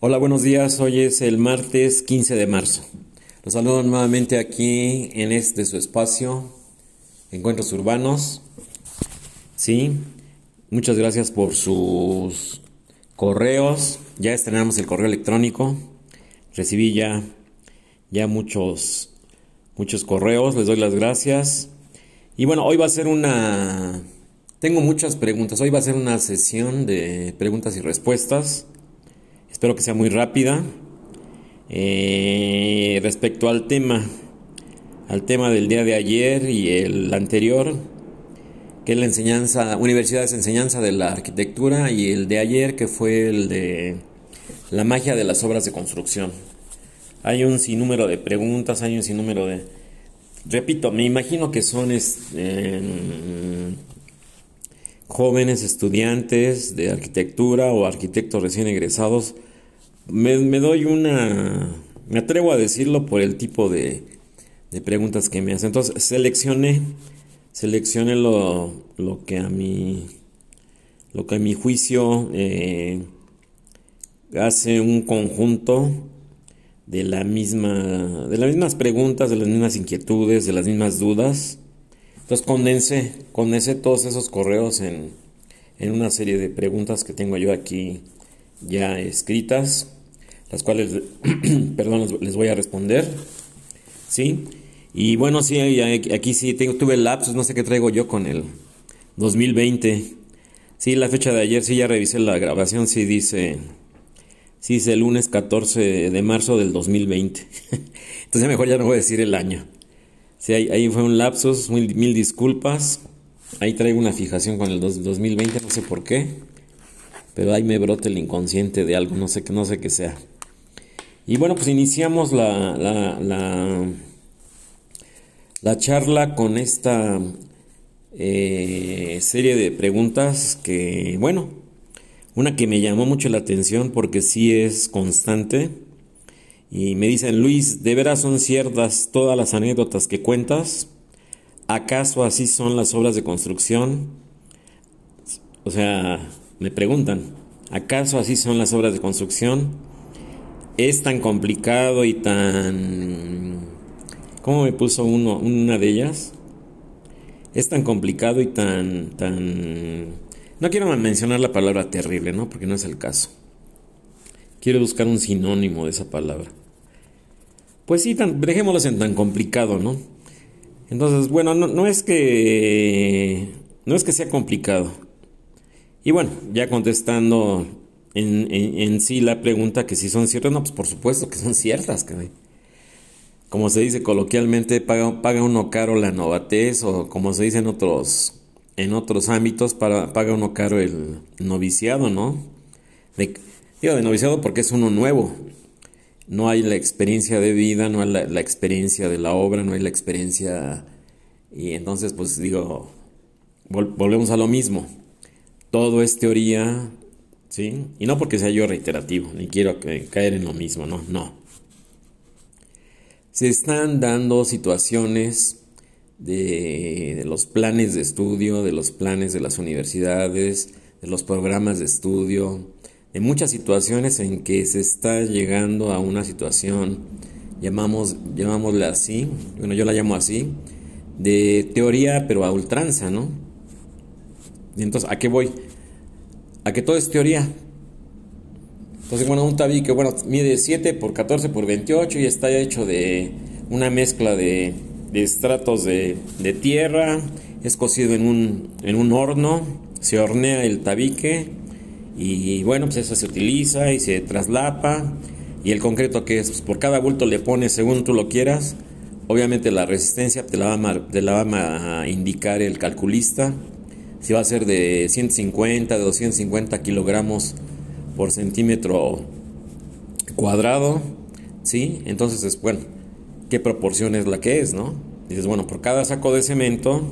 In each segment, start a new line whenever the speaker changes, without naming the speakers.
Hola, buenos días. Hoy es el martes 15 de marzo. Los saludo nuevamente aquí en este su espacio, Encuentros Urbanos. Sí, muchas gracias por sus correos. Ya estrenamos el correo electrónico. Recibí ya, ya muchos, muchos correos. Les doy las gracias. Y bueno, hoy va a ser una... Tengo muchas preguntas. Hoy va a ser una sesión de preguntas y respuestas. Espero que sea muy rápida. Eh, respecto al tema, al tema del día de ayer y el anterior, que es la enseñanza, universidades de enseñanza de la arquitectura, y el de ayer, que fue el de la magia de las obras de construcción. Hay un sinnúmero de preguntas, hay un sinnúmero de... Repito, me imagino que son este, jóvenes estudiantes de arquitectura o arquitectos recién egresados me, doy una, me atrevo a decirlo por el tipo de, de preguntas que me hacen. Entonces seleccioné, seleccioné lo, lo que a mi, lo que a mi juicio eh, hace un conjunto de la misma, de las mismas preguntas, de las mismas inquietudes, de las mismas dudas. Entonces condensé, condensé todos esos correos en, en una serie de preguntas que tengo yo aquí ya escritas las cuales, perdón, les voy a responder. ¿Sí? Y bueno, sí, aquí sí tengo, tuve el lapsus, no sé qué traigo yo con el 2020. Sí, la fecha de ayer, sí, ya revisé la grabación, sí dice, sí dice el lunes 14 de marzo del 2020. Entonces mejor ya no voy a decir el año. Sí, ahí, fue un lapsus, mil, mil, disculpas. Ahí traigo una fijación con el 2020, no sé por qué. Pero ahí me brota el inconsciente de algo, no sé, no sé qué sea. Y bueno, pues iniciamos la, la, la, charla con esta eh, serie de preguntas que, bueno, una que me llamó mucho la atención porque sí es constante. Y me dicen, Luis, ¿de veras son ciertas todas las anécdotas que cuentas? ¿Acaso así son las obras de construcción? O sea, me preguntan, ¿acaso así son las obras de construcción? Es tan complicado y tan... ¿Cómo me puso uno, una de ellas? Es tan complicado y tan, tan... No quiero mencionar la palabra terrible, ¿no? Porque no es el caso. Quiero buscar un sinónimo de esa palabra. Pues sí, tan, dejémoslo en tan complicado, ¿no? Entonces, bueno, no, no es que... No es que sea complicado. Y bueno, ya contestando en, sí la pregunta que si son ciertas, no, pues por supuesto que son ciertas, Como se dice coloquialmente, paga, paga uno caro la novatez, o como se dice en otros, en otros ámbitos, para, paga uno caro el noviciado, ¿no? Digo de noviciado porque es uno nuevo. No hay la experiencia de vida, no hay la, experiencia de la obra, no hay la experiencia... Y entonces, pues digo, volvemos a lo mismo. Todo es teoría, ¿sí? Y no porque sea yo reiterativo, ni quiero caer en lo mismo, no, no. Se están dando situaciones de, los planes de estudio, de los planes de las universidades, de los programas de estudio, de muchas situaciones en que se está llegando a una situación, llamamos, llamámosle así, bueno, yo la llamo así, de teoría pero a ultranza, ¿no? entonces, ¿a qué voy? A que todo es teoría. Entonces, bueno, un tabique, bueno, mide 7 por 14 por 28 y está hecho de una mezcla de, estratos de, tierra, es cocido en un, en un horno, se hornea el tabique y bueno, pues eso se utiliza y se traslapa. Y el concreto que es, pues por cada bulto le pones según tú lo quieras, obviamente la resistencia te la te la va a indicar el calculista si va a ser de 150, de 250 kilogramos por centímetro cuadrado, ¿sí? Entonces es, bueno, ¿qué proporción es la que es, no? Dices, bueno, por cada saco de cemento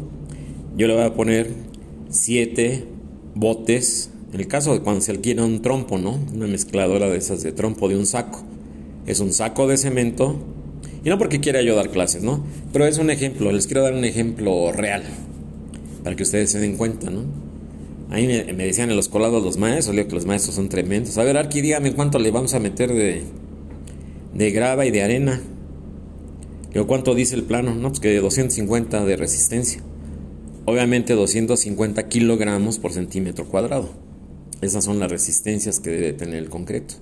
yo le voy a poner 7 botes, en el caso de cuando se adquiere un trompo, ¿no? Una mezcladora de esas de trompo de un saco. Es un saco de cemento, y no porque quiera yo dar clases, ¿no? Pero es un ejemplo, les quiero dar un ejemplo real, para que ustedes se den cuenta, ¿no? Ahí me, decían en los colados los maestros, digo que los maestros son tremendos. A ver, Arqui, dígame cuánto le vamos a meter de, de grava y de arena. Digo, ¿cuánto dice el plano? No, pues que 250 de resistencia. Obviamente 250 kilogramos por centímetro cuadrado. Esas son las resistencias que debe tener el concreto,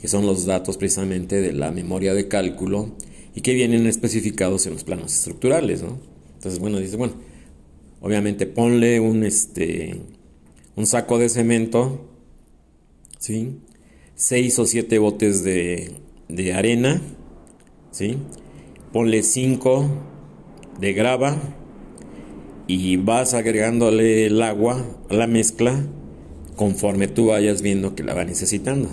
que son los datos precisamente de la memoria de cálculo y que vienen especificados en los planos estructurales, ¿no? Entonces, bueno, dice, bueno, obviamente ponle un, este, un saco de cemento, ¿sí? Seis o siete botes de, de arena, ¿sí? Ponle cinco de grava y vas agregándole el agua a la mezcla conforme tú vayas viendo que la va necesitando.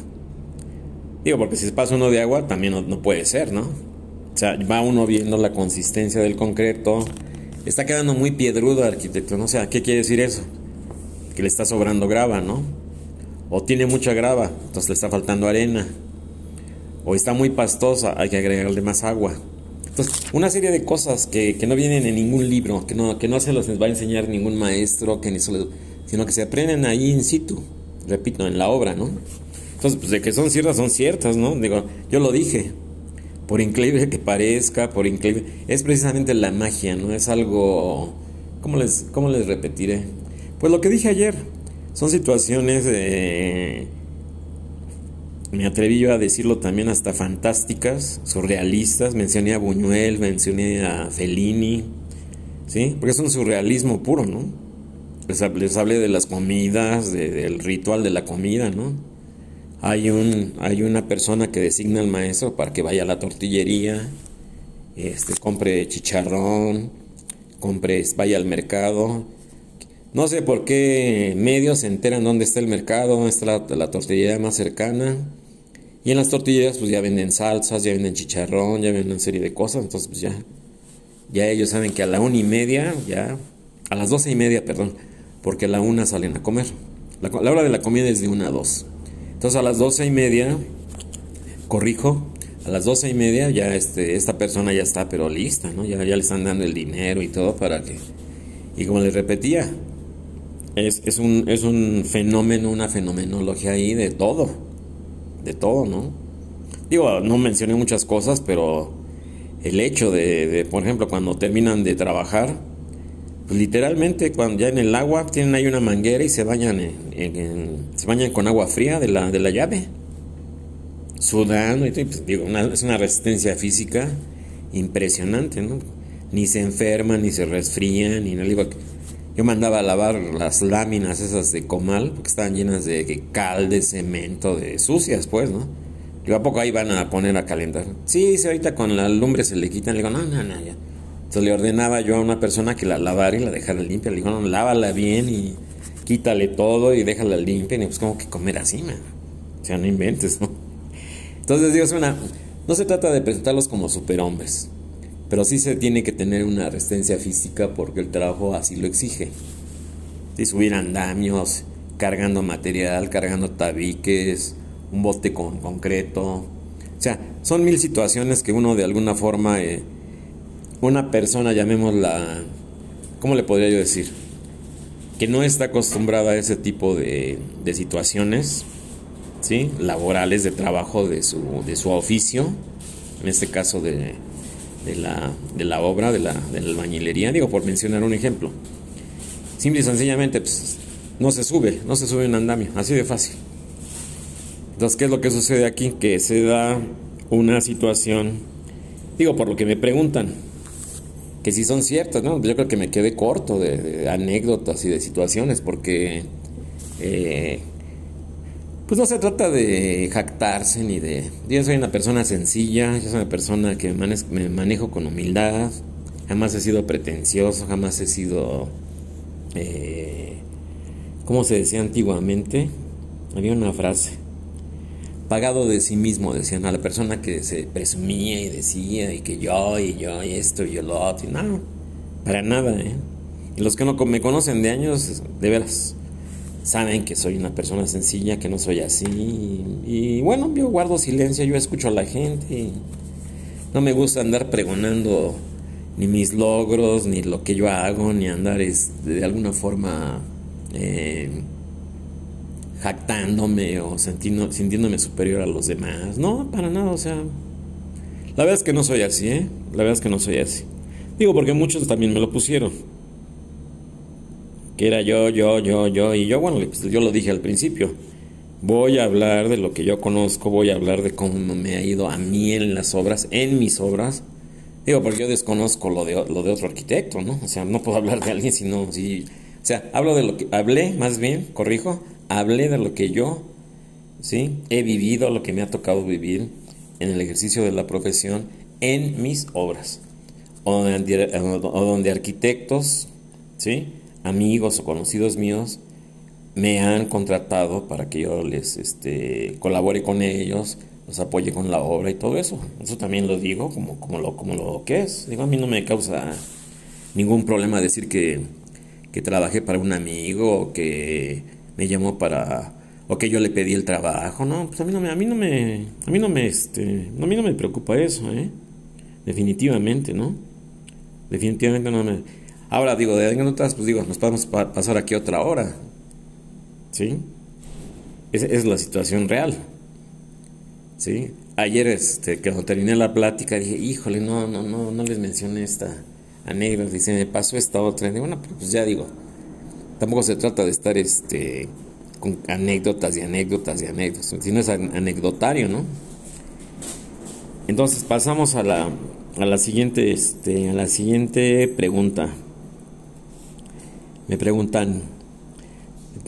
Digo, porque si se pasa uno de agua también no, no puede ser, ¿no? O sea, va uno viendo la consistencia del concreto, Está quedando muy piedrudo, arquitecto, ¿no? Sea, ¿qué quiere decir eso? Que le está sobrando grava, ¿no? O tiene mucha grava, entonces le está faltando arena. O está muy pastosa, hay que agregarle más agua. Entonces, una serie de cosas que, no vienen en ningún libro, que no, que no se los va a enseñar ningún maestro, que ni solo, sino que se aprenden ahí in situ, repito, en la obra, ¿no? Entonces, pues de que son ciertas, son ciertas, ¿no? Digo, yo lo dije, por increíble que parezca, por increíble, es precisamente la magia, ¿no? Es algo, ¿cómo les, cómo les repetiré? Pues lo que dije ayer, son situaciones, me atreví yo a decirlo también hasta fantásticas, surrealistas, mencioné a Buñuel, mencioné a Fellini, ¿sí? Porque es un surrealismo puro, ¿no? Les, hablé de las comidas, del ritual de la comida, ¿no? Hay, un, hay una persona que designa al maestro para que vaya a la tortillería, este, compre chicharrón, compre, vaya al mercado. No sé por qué medios se enteran dónde está el mercado, dónde está la, tortillería más cercana. Y en las tortillerías pues ya venden salsas, ya venden chicharrón, ya venden una serie de cosas. Entonces pues ya, ya ellos saben que a la una y media, ya, a las doce y media, perdón, porque a la una salen a comer. La, la hora de la comida es de una a dos. Entonces a las doce y media, corrijo, a las doce y media ya este, esta persona ya está pero lista, ¿no? Ya, ya le están dando el dinero y todo para que... Y como les repetía, es, es, un, es un fenómeno, una fenomenología ahí de todo, de todo, ¿no? Digo, no mencioné muchas cosas, pero el hecho de, por ejemplo, cuando terminan de trabajar, literalmente cuando ya en el agua tienen ahí una manguera y se bañan se bañan con agua fría de la, de la llave sudando y pues, digo es una resistencia física impresionante no ni se enferman ni se resfrían ni nada. Yo mandaba a lavar las láminas esas de comal porque estaban llenas de cal de cemento de sucias pues no yo a poco ahí van a poner a calentar sí, sí ahorita con la lumbre se le quitan. Le digo no no no ya entonces le ordenaba yo a una persona que la lavara y la dejara limpia. Le digo, no, lávala bien y quítale todo y déjala limpia. Y pues como que comer así, man. O sea, no inventes, ¿no? Entonces digo, es una, no se trata de presentarlos como superhombres, pero sí se tiene que tener una resistencia física porque el trabajo así lo exige. Si subir andamios, cargando material, cargando tabiques, un bote con concreto. O sea, son mil situaciones que uno de alguna forma... Eh, una persona, llamémosla, ¿cómo le podría yo decir? Que no está acostumbrada a ese tipo de, situaciones, ¿sí? Laborales, de trabajo de su, de su oficio, en este caso de, de, la, de la obra, de la, de la albañilería, digo, por mencionar un ejemplo. Simple y sencillamente, pues, no se sube, no se sube un andamio, así de fácil. Entonces, ¿qué es lo que sucede aquí? Que se da una situación, digo, por lo que me preguntan, que sí son ciertas, ¿no? Yo creo que me quedé corto de, anécdotas y de situaciones porque eh, pues no se trata de jactarse ni de... Yo soy una persona sencilla, yo soy una persona que me manejo con humildad, jamás he sido pretencioso, jamás he sido... Eh, ¿Cómo se decía antiguamente? Había una frase pagado de sí mismo, decían a la persona que se presumía y decía y que yo y yo y esto y yo lo otro, y no, para nada, ¿eh? Y los que no me conocen de años, de veras, saben que soy una persona sencilla, que no soy así, y, bueno, yo guardo silencio, yo escucho a la gente, no me gusta andar pregonando ni mis logros, ni lo que yo hago, ni andar de alguna forma eh, jactándome o sintiéndome superior a los demás. No, para nada, o sea, la verdad es que no soy así, ¿eh? La verdad es que no soy así. Digo, porque muchos también me lo pusieron. Que era yo, yo, yo, yo, y yo, bueno, pues, yo lo dije al principio. Voy a hablar de lo que yo conozco, voy a hablar de cómo me ha ido a mí en las obras, en mis obras. Digo, porque yo desconozco lo de, lo de otro arquitecto, ¿no? O sea, no puedo hablar de alguien si no, si... O sea, hablo de lo que... Hablé, más bien, corrijo, hablé de lo que yo, ¿sí? He vivido, lo que me ha tocado vivir en el ejercicio de la profesión en mis obras. O donde, o donde arquitectos, ¿sí? Amigos o conocidos míos me han contratado para que yo les este, colabore con ellos, los apoye con la obra y todo eso. Eso también lo digo como, como, lo, como lo que es. Digo, a mí no me causa ningún problema decir que, que trabajé para un amigo o que me llamó para o que yo le pedí el trabajo, no, pues a mí no me a mí no me a mí no me este, a mí no me preocupa eso, ¿eh? Definitivamente, ¿no? Definitivamente no me Ahora digo, de anécdotas, pues digo, nos podemos pasar aquí otra hora. ¿Sí? Esa es la situación real. ¿Sí? Ayer, este, cuando terminé la plática, dije, híjole, no, no, no, no les mencioné esta anécdota. Dice, me pasó esta otra. Y bueno, pues ya digo, tampoco se trata de estar este con anécdotas y anécdotas y anécdotas, sino es anecdotario, ¿no? Entonces pasamos a la, a la siguiente este a la siguiente pregunta. Me preguntan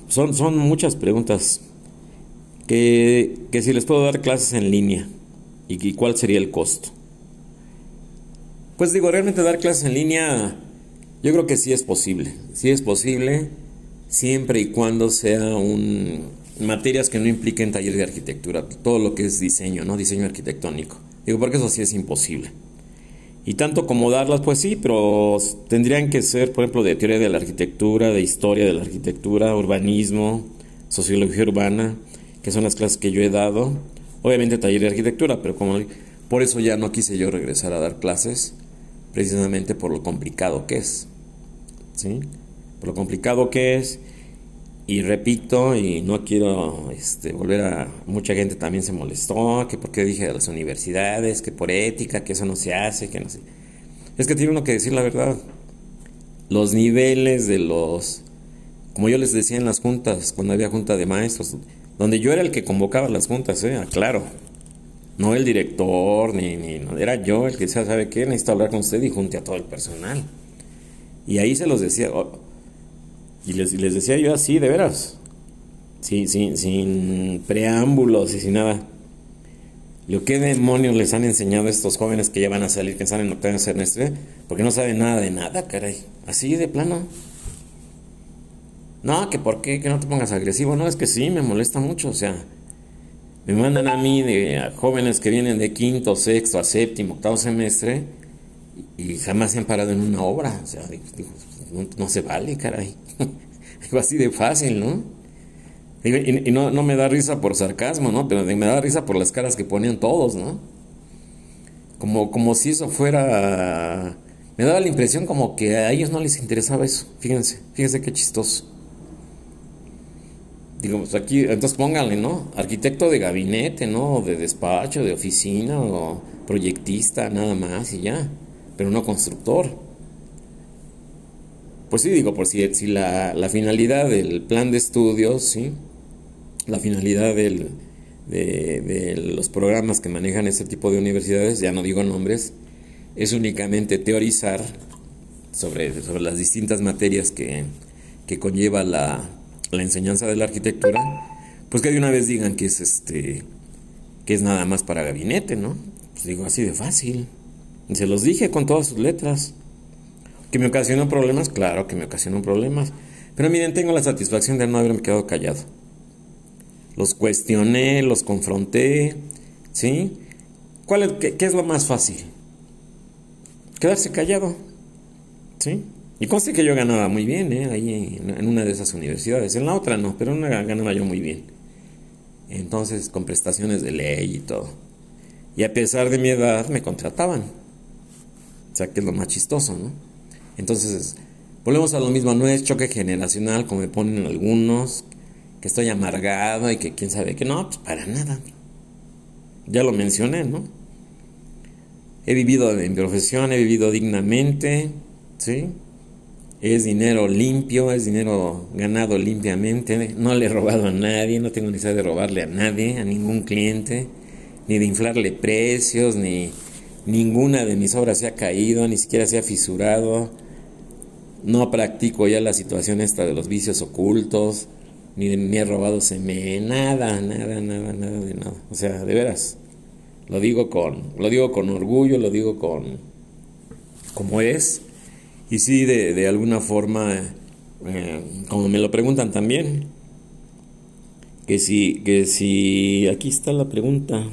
son, son muchas preguntas que, que si les puedo dar clases en línea y, y cuál sería el costo. Pues digo, realmente dar clases en línea yo creo que sí es posible, sí es posible siempre y cuando sea un materias que no impliquen taller de arquitectura, todo lo que es diseño, ¿no? Diseño arquitectónico. Digo, porque eso sí es imposible. Y tanto como darlas, pues sí, pero tendrían que ser, por ejemplo, de teoría de la arquitectura, de historia de la arquitectura, urbanismo, sociología urbana, que son las clases que yo he dado. Obviamente taller de arquitectura, pero como por eso ya no quise yo regresar a dar clases, precisamente por lo complicado que es. ¿Sí? Lo complicado que es. Y repito, y no quiero este, volver a... Mucha gente también se molestó, que por qué dije de las universidades, que por ética, que eso no se hace, que no sé. Es que tiene uno que decir la verdad. Los niveles de los... Como yo les decía en las juntas, cuando había junta de maestros, donde yo era el que convocaba las juntas, ¿eh? Claro. No el director, ni, ni era yo el que decía, ¿sabe qué? Necesito hablar con usted y junte a todo el personal. Y ahí se los decía, y les, les decía yo así, de veras, sin, sin, sin preámbulos y sin nada. Lo ¿qué demonios les han enseñado a estos jóvenes que ya van a salir, que salen en octavo semestre? Porque no saben nada de nada, caray. Así de plano. No, que por qué, que no te pongas agresivo. No, es que sí, me molesta mucho. O sea, me mandan a mí de jóvenes que vienen de quinto, sexto, a séptimo, octavo semestre y jamás se han parado en una obra. O sea, no, se vale, caray. Así de fácil, ¿no? Y, no, no, me da risa por sarcasmo, ¿no? Pero me da risa por las caras que ponían todos, ¿no? Como, como si eso fuera... Me daba la impresión como que a ellos no les interesaba eso. Fíjense, fíjense qué chistoso. Digo, pues aquí, entonces pónganle, ¿no? Arquitecto de gabinete, ¿no? De despacho, de oficina, o proyectista, nada más y ya. Pero no constructor. Pues sí, digo, por si, la, finalidad del plan de estudios, ¿sí? la finalidad del, de, los programas que manejan este tipo de universidades, ya no digo nombres, es únicamente teorizar sobre, sobre las distintas materias que, que conlleva la, la, enseñanza de la arquitectura, pues que de una vez digan que es este que es nada más para gabinete, ¿no? Pues digo así de fácil. Y se los dije con todas sus letras. ¿Que me ocasionó problemas? Claro que me ocasionó problemas. Pero miren, tengo la satisfacción de no haberme quedado callado. Los cuestioné, los confronté, ¿sí? ¿Cuál es, qué, es lo más fácil? Quedarse callado, ¿sí? Y conste que yo ganaba muy bien, ¿eh? Ahí en, una de esas universidades. En la otra no, pero en ganaba yo muy bien. Entonces, con prestaciones de ley y todo. Y a pesar de mi edad, me contrataban. O sea, que es lo más chistoso, ¿no? Entonces, Volvemos a lo mismo, no es choque generacional como me ponen algunos, que estoy amargado y que quién sabe que no, pues para nada. Ya lo mencioné, ¿no? He vivido en profesión, he vivido dignamente, ¿sí? Es dinero limpio, es dinero ganado limpiamente, no le he robado a nadie, no tengo necesidad de robarle a nadie, a ningún cliente, ni de inflarle precios, ni ninguna de mis obras se ha caído, ni siquiera se ha fisurado. No practico ya la situación esta de los vicios ocultos, ni, ni he robado seme, nada, nada, nada, nada de nada. O sea, de veras, lo digo con, lo digo con orgullo, lo digo con, como es, y sí, de, de alguna forma, eh, como me lo preguntan también, que si, que si, aquí está la pregunta,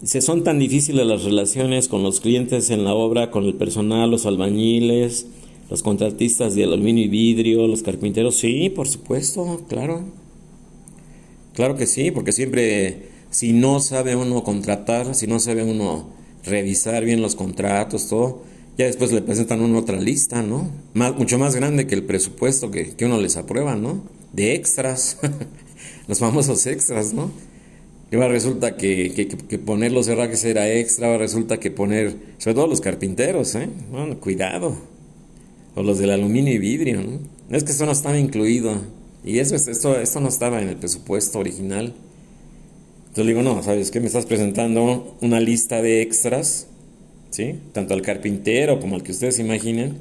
Dice, son tan difíciles las relaciones con los clientes en la obra, con el personal, los albañiles, los contratistas de aluminio y vidrio, los carpinteros, sí, por supuesto, claro. Claro que sí, porque siempre, si no sabe uno contratar, si no sabe uno revisar bien los contratos, todo, ya después le presentan uno otra lista, ¿no? Mucho más grande que el presupuesto que, que uno les aprueba, ¿no? De extras, los famosos extras, ¿no? Y ahora resulta que, que, que, poner los herrajes era extra, ahora resulta que poner, sobre todo los carpinteros, ¿eh? Bueno, cuidado o los del aluminio y vidrio. ¿no? Es que esto no estaba incluido. Y eso, esto, esto no estaba en el presupuesto original. Entonces le digo, no, ¿sabes qué? Me estás presentando una lista de extras, ¿sí? Tanto al carpintero como al que ustedes imaginen,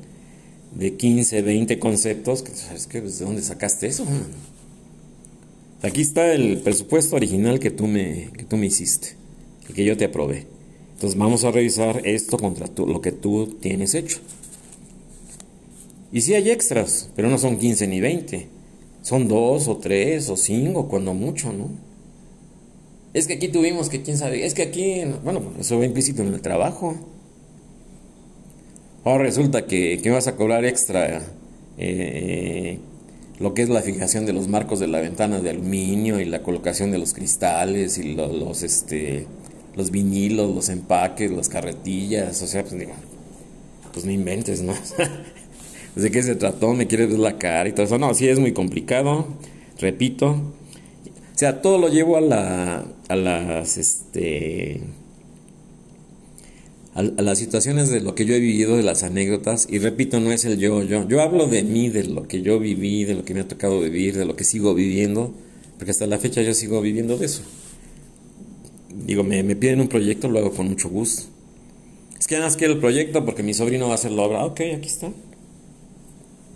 de 15, 20 conceptos. ¿Sabes qué? ¿De dónde sacaste eso? Aquí está el presupuesto original que tú me, que tú me hiciste, que yo te aprobé. Entonces vamos a revisar esto contra lo que tú tienes hecho. Y sí hay extras, pero no son 15 ni 20. Son dos o tres o cinco, cuando mucho, ¿no? Es que aquí tuvimos que, quién sabe, es que aquí, bueno, eso va implícito en el trabajo. Ahora resulta que, que vas a cobrar extra eh, lo que es la fijación de los marcos de la ventana de aluminio y la colocación de los cristales y los, este, los vinilos, los empaques, las carretillas, o sea, pues digo, pues no inventes, ¿no? ¿De qué se trató? ¿Me quieres ver la cara y todo eso? No, sí es muy complicado, repito. O sea, todo lo llevo a, la, a las, este, a, las situaciones de lo que yo he vivido, de las anécdotas, y repito, no es el yo, yo. Yo hablo de mí, de lo que yo viví, de lo que me ha tocado vivir, de lo que sigo viviendo, porque hasta la fecha yo sigo viviendo de eso. Digo, me, me piden un proyecto, lo hago con mucho gusto. Es que nada más quiero el proyecto porque mi sobrino va a hacer la obra. Ok, aquí está.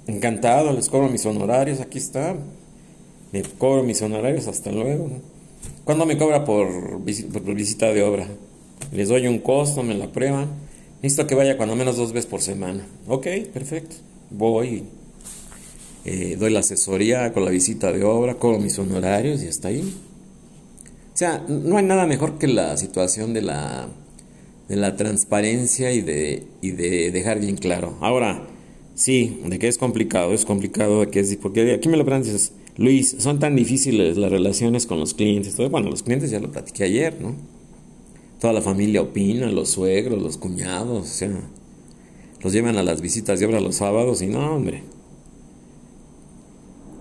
Encantado, les cobro mis honorarios, aquí está. Me cobro mis honorarios, hasta luego. ¿Cuándo me cobra por, visita de obra? Les doy un costo, me la prueban. Necesito que vaya cuando menos dos veces por semana. Ok, perfecto. Voy, eh, doy la asesoría con la visita de obra, cobro mis honorarios y hasta ahí. O sea, no hay nada mejor que la situación de la, de la transparencia y de, y de dejar bien claro. Ahora, Sí, de que es complicado, es complicado, de que es, porque aquí me lo dices, Luis, son tan difíciles las relaciones con los clientes. Bueno, los clientes ya lo platiqué ayer, ¿no? Toda la familia opina, los suegros, los cuñados, o sea, los llevan a las visitas de obra los sábados y no, hombre.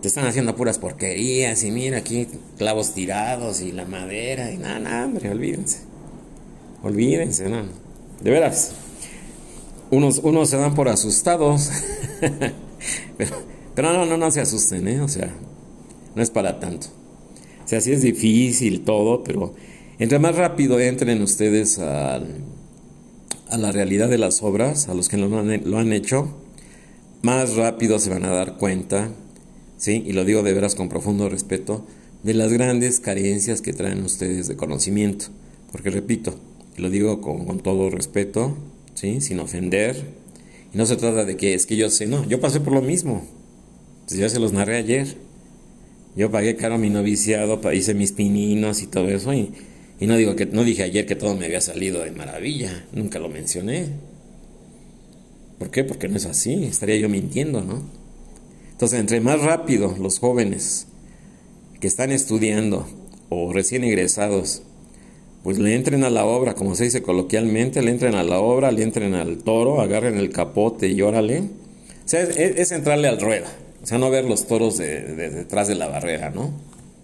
Te están haciendo puras porquerías y mira aquí clavos tirados y la madera y nada, nada, hombre, olvídense. Olvídense, no. De veras unos, unos se dan por asustados. pero, no, no, no se asusten, ¿eh? O sea, no es para tanto. O sea, sí es difícil todo, pero entre más rápido entren ustedes a, la realidad de las obras, a los que lo han, lo han hecho, más rápido se van a dar cuenta, ¿sí? Y lo digo de veras con profundo respeto, de las grandes carencias que traen ustedes de conocimiento. Porque repito, lo digo con, todo respeto, sin ofender. Y no se trata de que es que yo sé, no, yo pasé por lo mismo. Entonces yo se los narré ayer. Yo pagué caro mi noviciado, hice mis pininos y todo eso. Y, y no, digo que, no dije ayer que todo me había salido de maravilla. Nunca lo mencioné. ¿Por qué? Porque no es así. Estaría yo mintiendo, ¿no? Entonces, entre más rápido los jóvenes que están estudiando o recién egresados pues le entren a la obra, como se dice coloquialmente, le entren a la obra, le entren al toro, agarren el capote y órale. sea, es, entrarle al ruedo. O sea, no ver los toros de, detrás de la barrera, ¿no?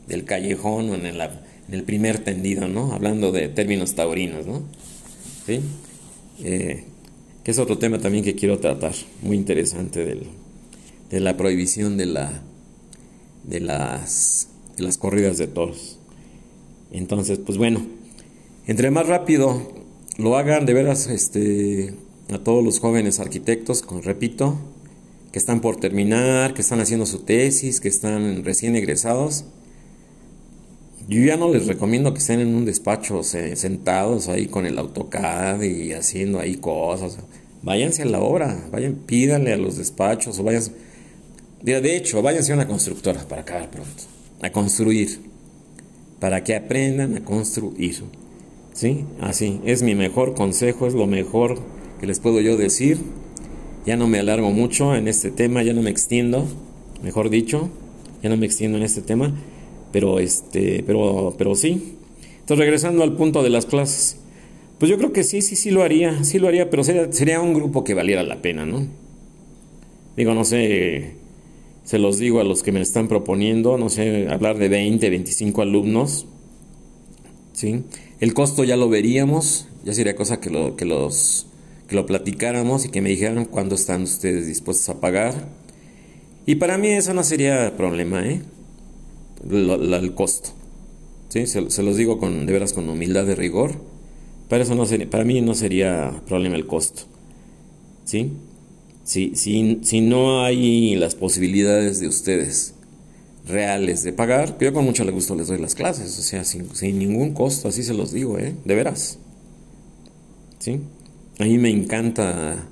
Del callejón o en el, en el primer tendido, ¿no? Hablando de términos taurinos, ¿no? ¿Sí? Eh, que es otro tema también que quiero tratar, muy interesante del, de la prohibición de, la, de, las, las corridas de toros. Entonces, pues bueno, entre más rápido lo hagan, de veras, este, a todos los jóvenes arquitectos, repito, que están por terminar, que están haciendo su tesis, que están recién egresados, yo ya no les recomiendo que estén en un despacho sentados ahí con el AutoCAD y haciendo ahí cosas. Váyanse a la obra, vayan, pídanle a los despachos o vayan. De hecho, váyanse a una constructora para acabar pronto, a construir, para que aprendan a construir. ¿Sí? Así, es mi mejor consejo, es lo mejor que les puedo yo decir. Ya no me alargo mucho en este tema, ya no me extiendo, mejor dicho, ya no me extiendo en este tema. Pero este, pero, pero sí. Entonces regresando al punto de las clases, pues yo creo que sí, sí, sí lo haría, sí lo haría, pero sería, sería un grupo que valiera la pena, ¿no? Digo, no sé, se los digo a los que me están proponiendo, no sé, hablar de 20, 25 alumnos, ¿sí? El costo ya lo veríamos, ya sería cosa que lo, que los, que lo platicáramos y que me dijeran cuándo están ustedes dispuestos a pagar. Y para mí eso no sería problema, ¿eh? El costo. ¿sí? Se, los digo con, de veras con humildad de rigor. Para, eso no sería, para mí no sería problema el costo. ¿sí? Si, si, si no hay las posibilidades de ustedes reales de pagar, yo con mucho gusto les doy las clases, o sea, sin, sin ningún costo, así se los digo, ¿eh? De veras. ¿Sí? A mí me encanta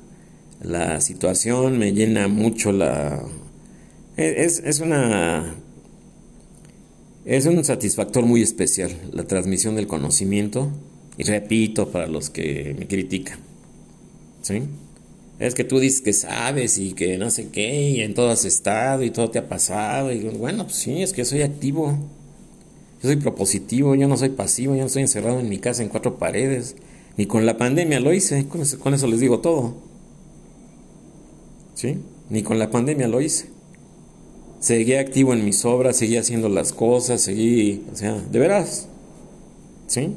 la situación, me llena mucho la... Es, es una es un satisfactor muy especial la transmisión del conocimiento y repito para los que me critican. ¿Sí? Es que tú dices que sabes y que no sé qué y en todo has estado y todo te ha pasado y bueno, pues sí, es que soy activo. Yo soy propositivo, yo no soy pasivo, yo no estoy encerrado en mi casa en cuatro paredes. Ni con la pandemia lo hice, con eso, con eso les digo todo. ¿Sí? Ni con la pandemia lo hice seguí activo en mis obras, seguí haciendo las cosas, seguí, o sea, de veras, ¿sí?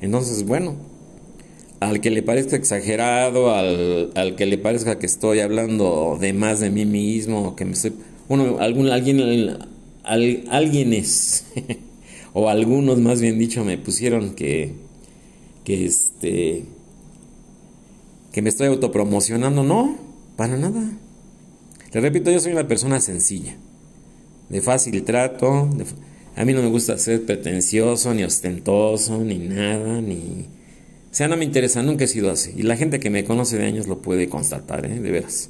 Entonces, bueno, al que le parezca exagerado, al, al que le parezca que estoy hablando de más de mí mismo, que me estoy, uno, algún, alguien, al, alguienes, o algunos más bien dicho, me pusieron que, que este, que me estoy autopromocionando, no, para nada. Le repito, yo soy una persona sencilla de fácil trato. a mí no me gusta ser pretencioso, ni ostentoso, ni nada, ni... O sea, no me interesa, nunca he sido así. Y la gente que me conoce de años lo puede constatar, ¿eh? de veras.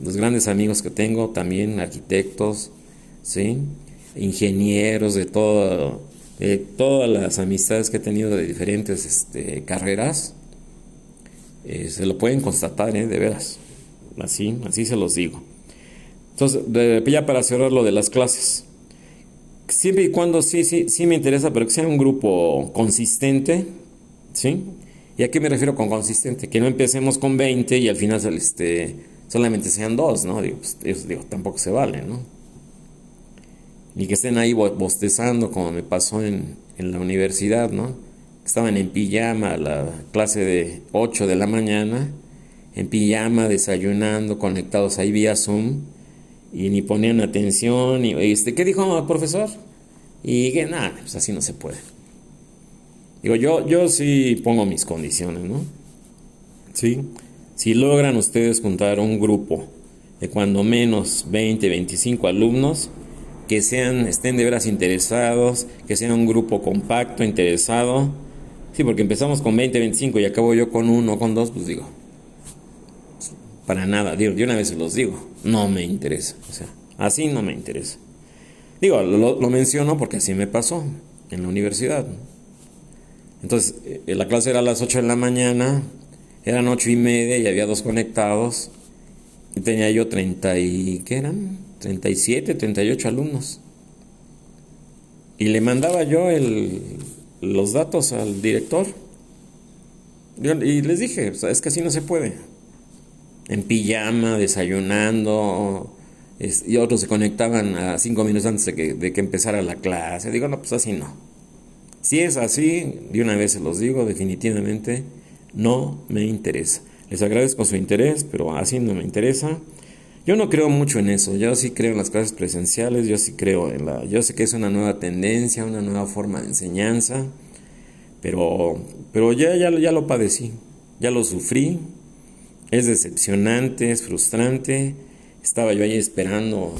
Los grandes amigos que tengo, también arquitectos, ¿sí? Ingenieros de todo, de todas las amistades que he tenido de diferentes este, carreras, eh, se lo pueden constatar, ¿eh? de veras. Así, así se los digo. Entonces, ya para cerrar lo de las clases. Siempre y cuando sí, sí, sí me interesa, pero que sea un grupo consistente, ¿sí? ¿Y a qué me refiero con consistente? Que no empecemos con 20 y al final este, solamente sean dos, ¿no? Digo, pues, digo, tampoco se vale, ¿no? Ni que estén ahí bostezando como me pasó en, en la universidad, ¿no? Estaban en pijama la clase de 8 de la mañana, en pijama, desayunando, conectados ahí vía Zoom y ni ponían atención, y este, ¿qué dijo el profesor? Y que nada, pues así no se puede. Digo, yo, yo sí pongo mis condiciones, ¿no? Sí. Si logran ustedes juntar un grupo de cuando menos 20, 25 alumnos, que sean, estén de veras interesados, que sea un grupo compacto, interesado. Sí, porque empezamos con 20, 25 y acabo yo con uno, con dos, pues digo, para nada, digo, de una vez los digo, no me interesa. O sea, así no me interesa. Digo, lo, menciono porque así me pasó en la universidad. Entonces, eh, la clase era a las 8 de la mañana, eran ocho y media y había dos conectados. Y tenía yo 30 y, ¿qué eran? 37, 38 alumnos. Y le mandaba yo los datos al director. y les dije, es que así no se puede. En pijama, desayunando, y otros se conectaban a cinco minutos antes de que, de que empezara la clase. Digo, no, pues así no. Si es así, de una vez se los digo, definitivamente no me interesa. Les agradezco su interés, pero así no me interesa. Yo no creo mucho en eso, yo sí creo en las clases presenciales, yo sí creo en la, yo sé que es una nueva tendencia, una nueva forma de enseñanza, pero, pero ya, ya, ya lo padecí, ya lo sufrí, es decepcionante, es frustrante, estaba yo ahí esperando,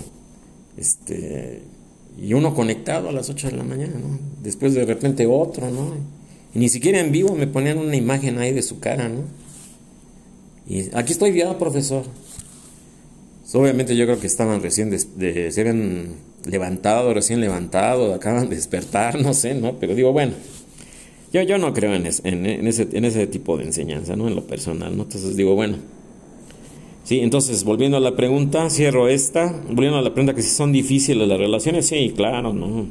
este, y uno conectado a las 8 de la mañana, ¿no? Después de repente otro, ¿no? Y ni siquiera en vivo me ponían una imagen ahí de su cara, ¿no? Y aquí estoy ya, profesor. Obviamente yo creo que estaban recién, de, se habían levantado, recién levantado, acaban de despertar, no sé, ¿no? Pero digo, bueno, yo, yo no creo en, en, ese, en ese tipo de enseñanza, ¿no? En lo personal, ¿no? Entonces digo, bueno. Sí, entonces, volviendo a la pregunta, cierro esta. Volviendo a la pregunta que si son difíciles las relaciones, sí, claro, ¿no?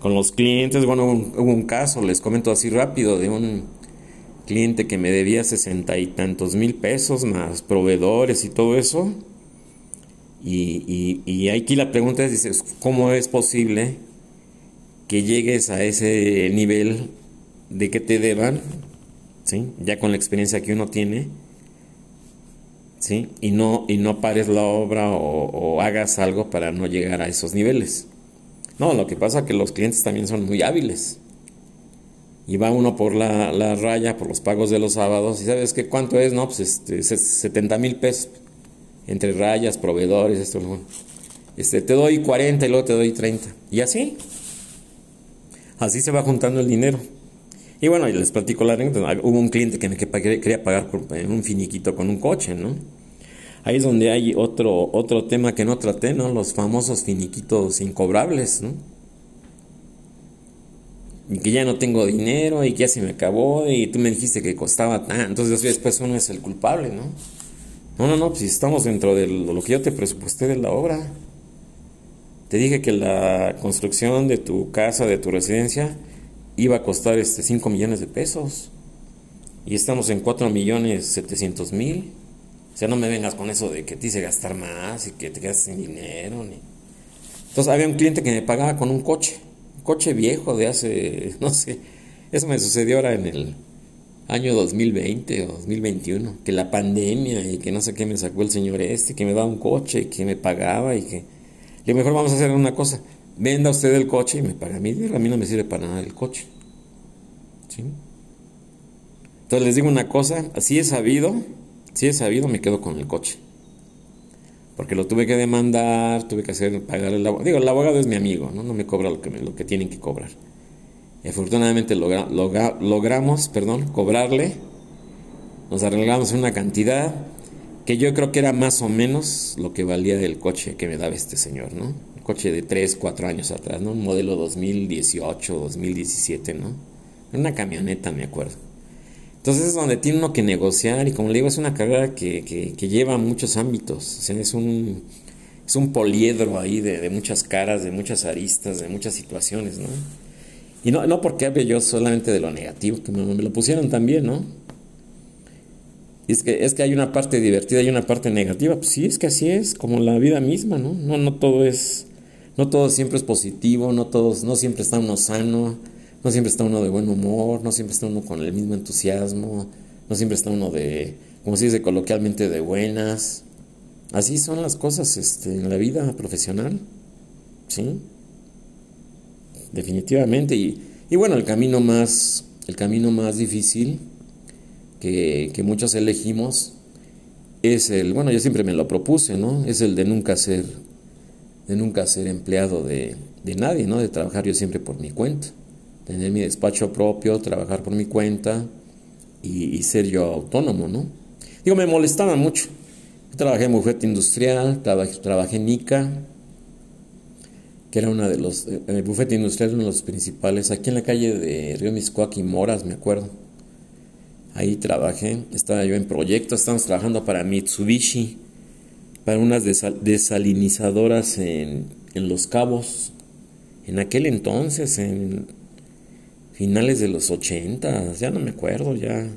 Con los clientes, bueno, hubo un caso, les comento así rápido, de un cliente que me debía sesenta y tantos mil pesos, más proveedores y todo eso y, y, aquí la pregunta es, dices, ¿cómo es posible que llegues a ese nivel de que te deban, ¿sí? ya con la experiencia que uno tiene, ¿sí? y, no, y no pares la obra o, hagas algo para no llegar a esos niveles? No, lo que pasa es que los clientes también son muy hábiles. Y va uno por la, la raya, por los pagos de los sábados, y sabes que cuánto es, no, pues este, 70 mil pesos entre rayas, proveedores, esto, este, te doy 40 y luego te doy 30. Y así, así se va juntando el dinero. Y bueno, les platico la anécdota. Hubo un cliente que me quería pagar un finiquito con un coche, ¿no? Ahí es donde hay otro, otro tema que no traté, ¿no? Los famosos finiquitos incobrables, ¿no? Y que ya no tengo dinero y que ya se me acabó y tú me dijiste que costaba tanto. Entonces después uno es el culpable, ¿no? No, no, no, pues estamos dentro de lo que yo te presupuesté de la obra. Te dije que la construcción de tu casa, de tu residencia, iba a costar este 5 millones de pesos. Y estamos en 4 millones 700 mil. O sea, no me vengas con eso de que te hice gastar más y que te quedas sin dinero. Ni... Entonces había un cliente que me pagaba con un coche. Un coche viejo de hace, no sé. Eso me sucedió ahora en el año 2020 o 2021, que la pandemia y que no sé qué me sacó el señor este, que me daba un coche, y que me pagaba y que... lo mejor vamos a hacer una cosa, venda usted el coche y me paga a mí, a mí no me sirve para nada el coche. ¿Sí? Entonces les digo una cosa, si he sabido, si he sabido me quedo con el coche. Porque lo tuve que demandar, tuve que hacer, pagar el abogado. Digo, el abogado es mi amigo, ¿no? Me cobra lo que, me, lo que tienen que cobrar afortunadamente logramos perdón, cobrarle, nos arreglamos una cantidad que yo creo que era más o menos lo que valía el coche que me daba este señor, ¿no? Coche de 3, 4 años atrás, ¿no? Un modelo 2018, 2017, ¿no? Una camioneta, me acuerdo. Entonces es donde tiene uno que negociar y como le digo, es una carrera que, que, lleva muchos ámbitos, es un, es un poliedro ahí de, de muchas caras, de muchas aristas, de muchas situaciones, ¿no? Y no, no porque hable yo solamente de lo negativo, que me, lo pusieron también, ¿no? Y es que, es que hay una parte divertida y una parte negativa. Pues sí, es que así es, como la vida misma, ¿no? No, no todo es, no todo siempre es positivo, no todos, no siempre está uno sano, no siempre está uno de buen humor, no siempre está uno con el mismo entusiasmo, no siempre está uno de, como se dice coloquialmente, de buenas. Así son las cosas este, en la vida profesional, ¿sí? definitivamente. Y, y, bueno, el camino más, el camino más difícil que, que, muchos elegimos es el, bueno, yo siempre me lo propuse, ¿no? Es el de nunca ser, de nunca ser empleado de, de nadie, ¿no? De trabajar yo siempre por mi cuenta. Tener mi despacho propio, trabajar por mi cuenta y, ser yo autónomo, ¿no? Digo, me molestaba mucho. trabajé en bufete industrial, trabajé, trabajé en ICA, que era una de los, eh, el bufete industrial uno de los principales, aquí en la calle de Río Miscuac y Moras, me acuerdo. Ahí trabajé, estaba yo en proyectos, estábamos trabajando para Mitsubishi, para unas desalinizadoras en, en Los Cabos, en aquel entonces, en finales de los 80, ya no me acuerdo, ya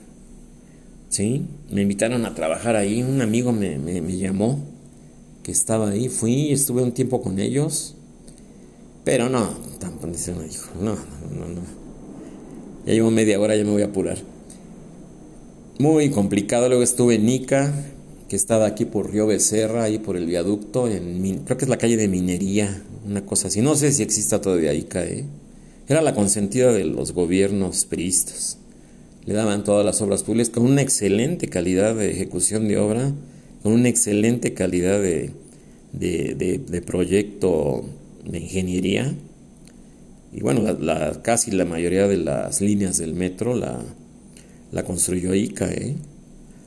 ¿sí? Me invitaron a trabajar ahí, un amigo me, me, llamó, que estaba ahí, fui, estuve un tiempo con ellos, pero no, tampoco no, no, no, no. Ya llevo media hora, ya me voy a apurar. Muy complicado, luego estuve en Ica, que estaba aquí por Río Becerra, ahí por el viaducto, en, creo que es la calle de Minería, una cosa así, no sé si exista todavía Ica, ¿eh? Era la consentida de los gobiernos priistas. Le daban todas las obras públicas con una excelente calidad de ejecución de obra, con una excelente calidad de, de, proyecto de ingeniería. Y bueno, la, casi la mayoría de las líneas del metro la, la construyó ICA. ¿eh?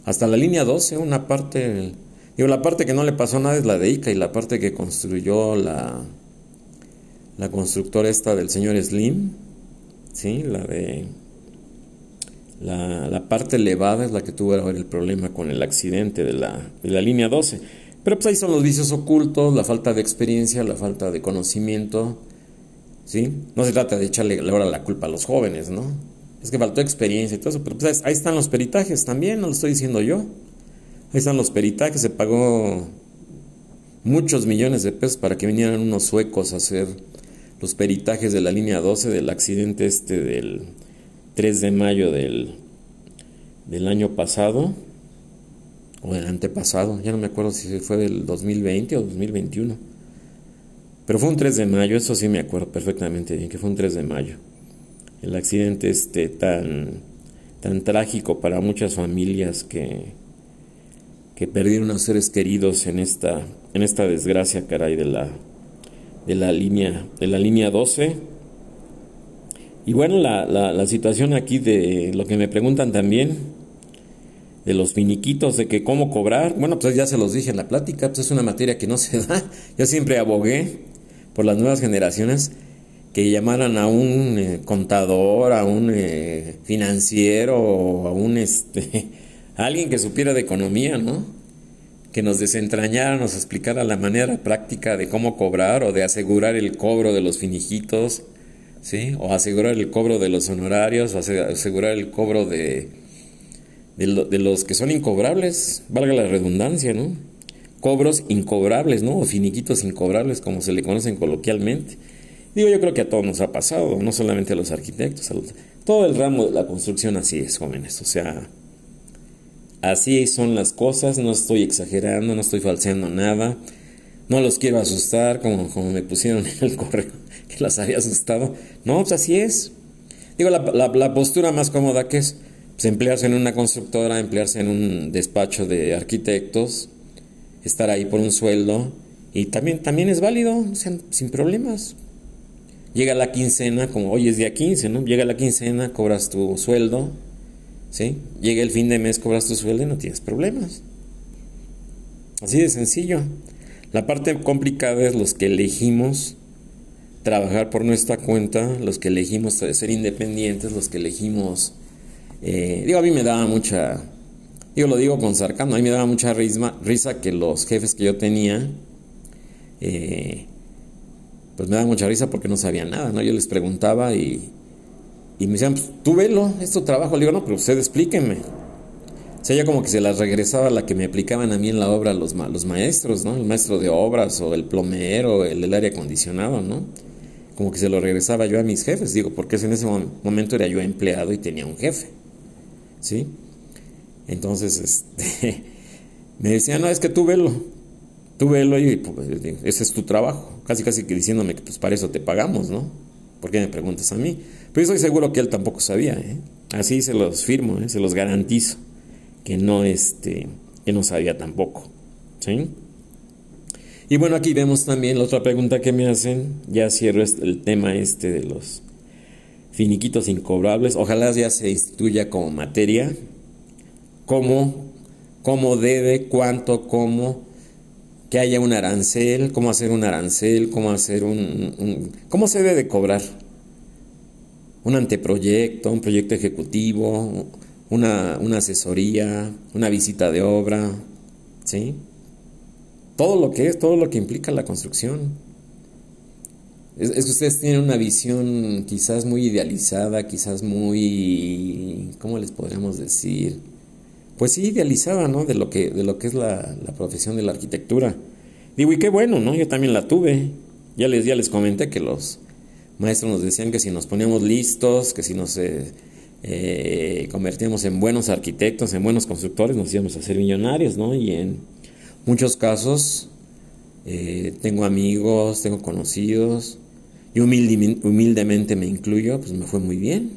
Hasta la línea 12, una parte, digo, la parte que no le pasó nada es la de ICA y la parte que construyó la, la constructora esta del señor Slim, ¿sí? La de... La, parte elevada es la que tuvo el problema con el accidente de la, de la línea 12. Pero pues ahí son los vicios ocultos, la falta de experiencia, la falta de conocimiento, ¿sí? No se trata de echarle ahora la culpa a los jóvenes, ¿no? Es que faltó experiencia y todo eso, pero pues ahí están los peritajes también, no lo estoy diciendo yo. Ahí están los peritajes, se pagó muchos millones de pesos para que vinieran unos suecos a hacer los peritajes de la línea 12 del accidente este del 3 de mayo del, del año pasado o del antepasado, ya no me acuerdo si fue del 2020 o 2021. Pero fue un 3 de mayo, eso sí me acuerdo perfectamente bien, que fue un 3 de mayo. El accidente este tan, tan trágico para muchas familias que, que perdieron a seres queridos en esta, en esta desgracia, caray, de la, de la línea, de la línea 12. Y bueno, la, la, situación aquí de lo que me preguntan también, de los finiquitos, de que cómo cobrar, bueno, pues ya se los dije en la plática, pues es una materia que no se da. Yo siempre abogué por las nuevas generaciones que llamaran a un eh, contador, a un eh, financiero, a un este, a alguien que supiera de economía, ¿no? que nos desentrañara, nos explicara la manera práctica de cómo cobrar o de asegurar el cobro de los finijitos, ¿sí? O asegurar el cobro de los honorarios, o asegurar el cobro de, de, los que son incobrables, valga la redundancia, ¿no? Cobros incobrables, ¿no? O finiquitos incobrables, como se le conocen coloquialmente. Digo, yo creo que a todos nos ha pasado, no solamente a los arquitectos, a todo el ramo de la construcción así es, jóvenes. O sea, Así son las cosas, no estoy exagerando, no estoy falseando nada. No los quiero asustar como, como me pusieron en el correo que las había asustado. No, pues así es. Digo, la, postura más cómoda que es pues, emplearse en una constructora, emplearse en un despacho de arquitectos, estar ahí por un sueldo y también, también es válido, sin problemas. Llega la quincena, como hoy es día 15, ¿no? Llega la quincena, cobras tu sueldo, ¿sí? Llega el fin de mes, cobras tu sueldo y no tienes problemas. Así de sencillo. La parte complicada es los que elegimos trabajar por nuestra cuenta, los que elegimos ser independientes, los que elegimos... Eh, digo, a mí me daba mucha... Digo, lo digo con sarcasmo, a mí me daba mucha risa, risa que los jefes que yo tenía, eh, pues me daba mucha risa porque no sabían nada, ¿no? Yo les preguntaba y, me decían, pues, tú velo, es tu trabajo. Le digo, no, pero usted explíquenme. O sea, ya como que se las regresaba la que me aplicaban a mí en la obra los, los maestros, ¿no? El maestro de obras o el plomero, el del aire acondicionado, ¿no? Como que se lo regresaba yo a mis jefes, digo, porque en ese momento era yo empleado y tenía un jefe, ¿sí? Entonces, este, me decían, no, es que tú velo, tú velo y pues, ese es tu trabajo. Casi, casi que diciéndome que pues para eso te pagamos, ¿no? ¿Por qué me preguntas a mí? Pero estoy seguro que él tampoco sabía, ¿eh? Así se los firmo, ¿eh? se los garantizo, que no, este, que no sabía tampoco, ¿sí? Y bueno, aquí vemos también la otra pregunta que me hacen, ya cierro el tema este de los finiquitos incobrables, ojalá ya se instituya como materia, cómo, cómo debe, cuánto, cómo, que haya un arancel, cómo hacer un arancel, cómo hacer un, cómo se debe de cobrar. Un anteproyecto, un proyecto ejecutivo, una, asesoría, una visita de obra, ¿sí? Todo lo que es, todo lo que implica la construcción. Es, que ustedes tienen una visión quizás muy idealizada, quizás muy, ¿cómo les podríamos decir? Pues sí, idealizaba, ¿no? De lo que, de lo que es la, profesión de la arquitectura. Digo, y qué bueno, ¿no? Yo también la tuve. Ya les, ya les comenté que los maestros nos decían que si nos poníamos listos, que si nos eh, eh, convertíamos en buenos arquitectos, en buenos constructores, nos íbamos a hacer millonarios, ¿no? Y en muchos casos eh, tengo amigos, tengo conocidos, y humildemente me incluyo, pues me fue muy bien.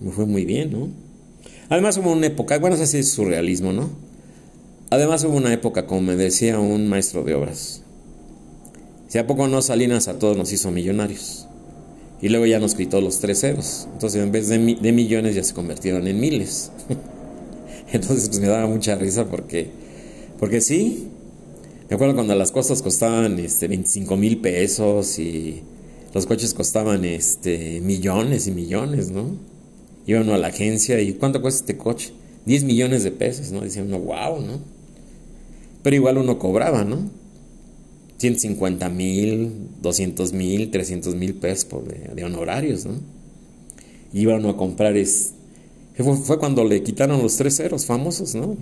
Me fue muy bien, ¿no? Además hubo una época, bueno, así es surrealismo, ¿no? Además hubo una época, como me decía un maestro de obras, si a poco no Salinas a todos nos hizo millonarios. Y luego ya nos quitó los tres ceros. Entonces en vez de, de millones ya se convirtieron en miles. Entonces pues me daba mucha risa porque, porque sí, me acuerdo cuando las cosas costaban este, 25 mil pesos y los coches costaban este, millones y millones, ¿no? Iba uno a la agencia y ¿cuánto cuesta este coche? 10 millones de pesos, ¿no? Decía uno, wow, ¿no? Pero igual uno cobraba, ¿no? 150 mil, 200 mil, 300 mil pesos de, honorarios, ¿no? Iba uno a comprar es... Fue, cuando le quitaron los tres ceros famosos, ¿no?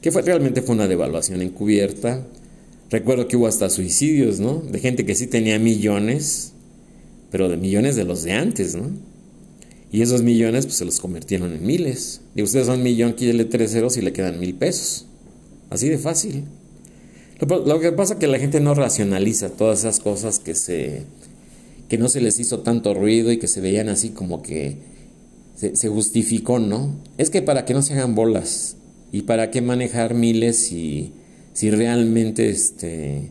Que fue, realmente fue una devaluación encubierta. Recuerdo que hubo hasta suicidios, ¿no? De gente que sí tenía millones, pero de millones de los de antes, ¿no? Y esos millones pues se los convirtieron en miles. Y ustedes son millón, quítale tres ceros y le quedan mil pesos. Así de fácil. Lo, que pasa es que la gente no racionaliza todas esas cosas que se que no se les hizo tanto ruido y que se veían así como que se, justificó, ¿no? Es que para que no se hagan bolas y para qué manejar miles y si realmente este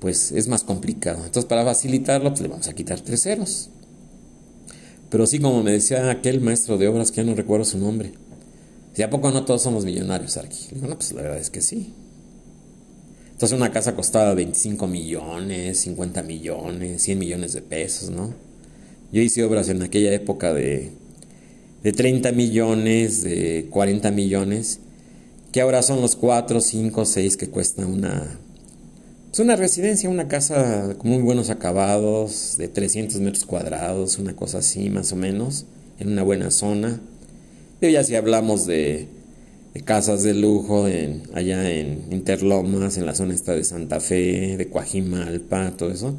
pues es más complicado. Entonces, para facilitarlo, pues le vamos a quitar tres ceros. Pero sí, como me decía aquel maestro de obras, que ya no recuerdo su nombre, si a poco no todos somos millonarios, Arqui. Digo, no, pues la verdad es que sí. Entonces una casa costaba 25 millones, 50 millones, 100 millones de pesos, ¿no? Yo hice obras en aquella época de, de 30 millones, de 40 millones, que ahora son los 4, 5, 6 que cuesta una, pues una residencia, una casa con muy buenos acabados, de 300 metros cuadrados, una cosa así más o menos, en una buena zona. Y ya si hablamos de, casas de lujo en, allá en Interlomas, en la zona esta de Santa Fe, de Coajimalpa, todo eso,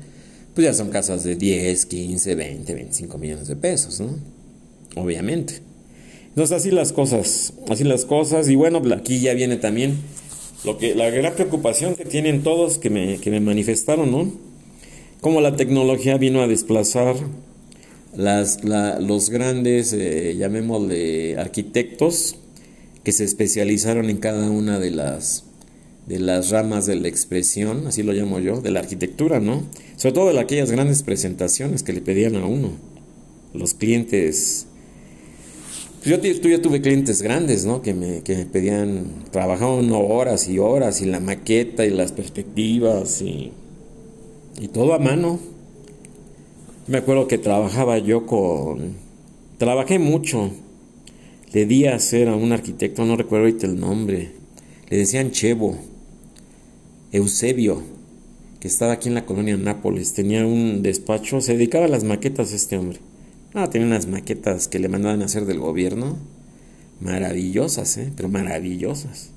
pues ya son casas de 10, 15, 20, 25 millones de pesos, ¿no? Obviamente. Entonces así las cosas, así las cosas. Y bueno, aquí ya viene también lo que, la gran preocupación que tienen todos que me, que me manifestaron, ¿no? Cómo la tecnología vino a desplazar las, los grandes, eh, llamémosle, arquitectos que se especializaron en cada una de las, de las ramas de la expresión, así lo llamo yo, de la arquitectura, ¿no? Sobre todo de aquellas grandes presentaciones que le pedían a uno. Los clientes yo, ya tuve clientes grandes, ¿no? Que me, que me pedían, trabajaban horas y horas y la maqueta y las perspectivas y, y todo a mano. Me acuerdo que trabajaba yo con... Trabajé mucho. Le di a hacer a un arquitecto, no recuerdo ahorita el nombre. Le decían Chevo. Eusebio, que estaba aquí en la colonia Nápoles. Tenía un despacho, se dedicaba a las maquetas este hombre. Ah, tenía unas maquetas que le mandaban a hacer del gobierno. Maravillosas, ¿eh? Pero maravillosas.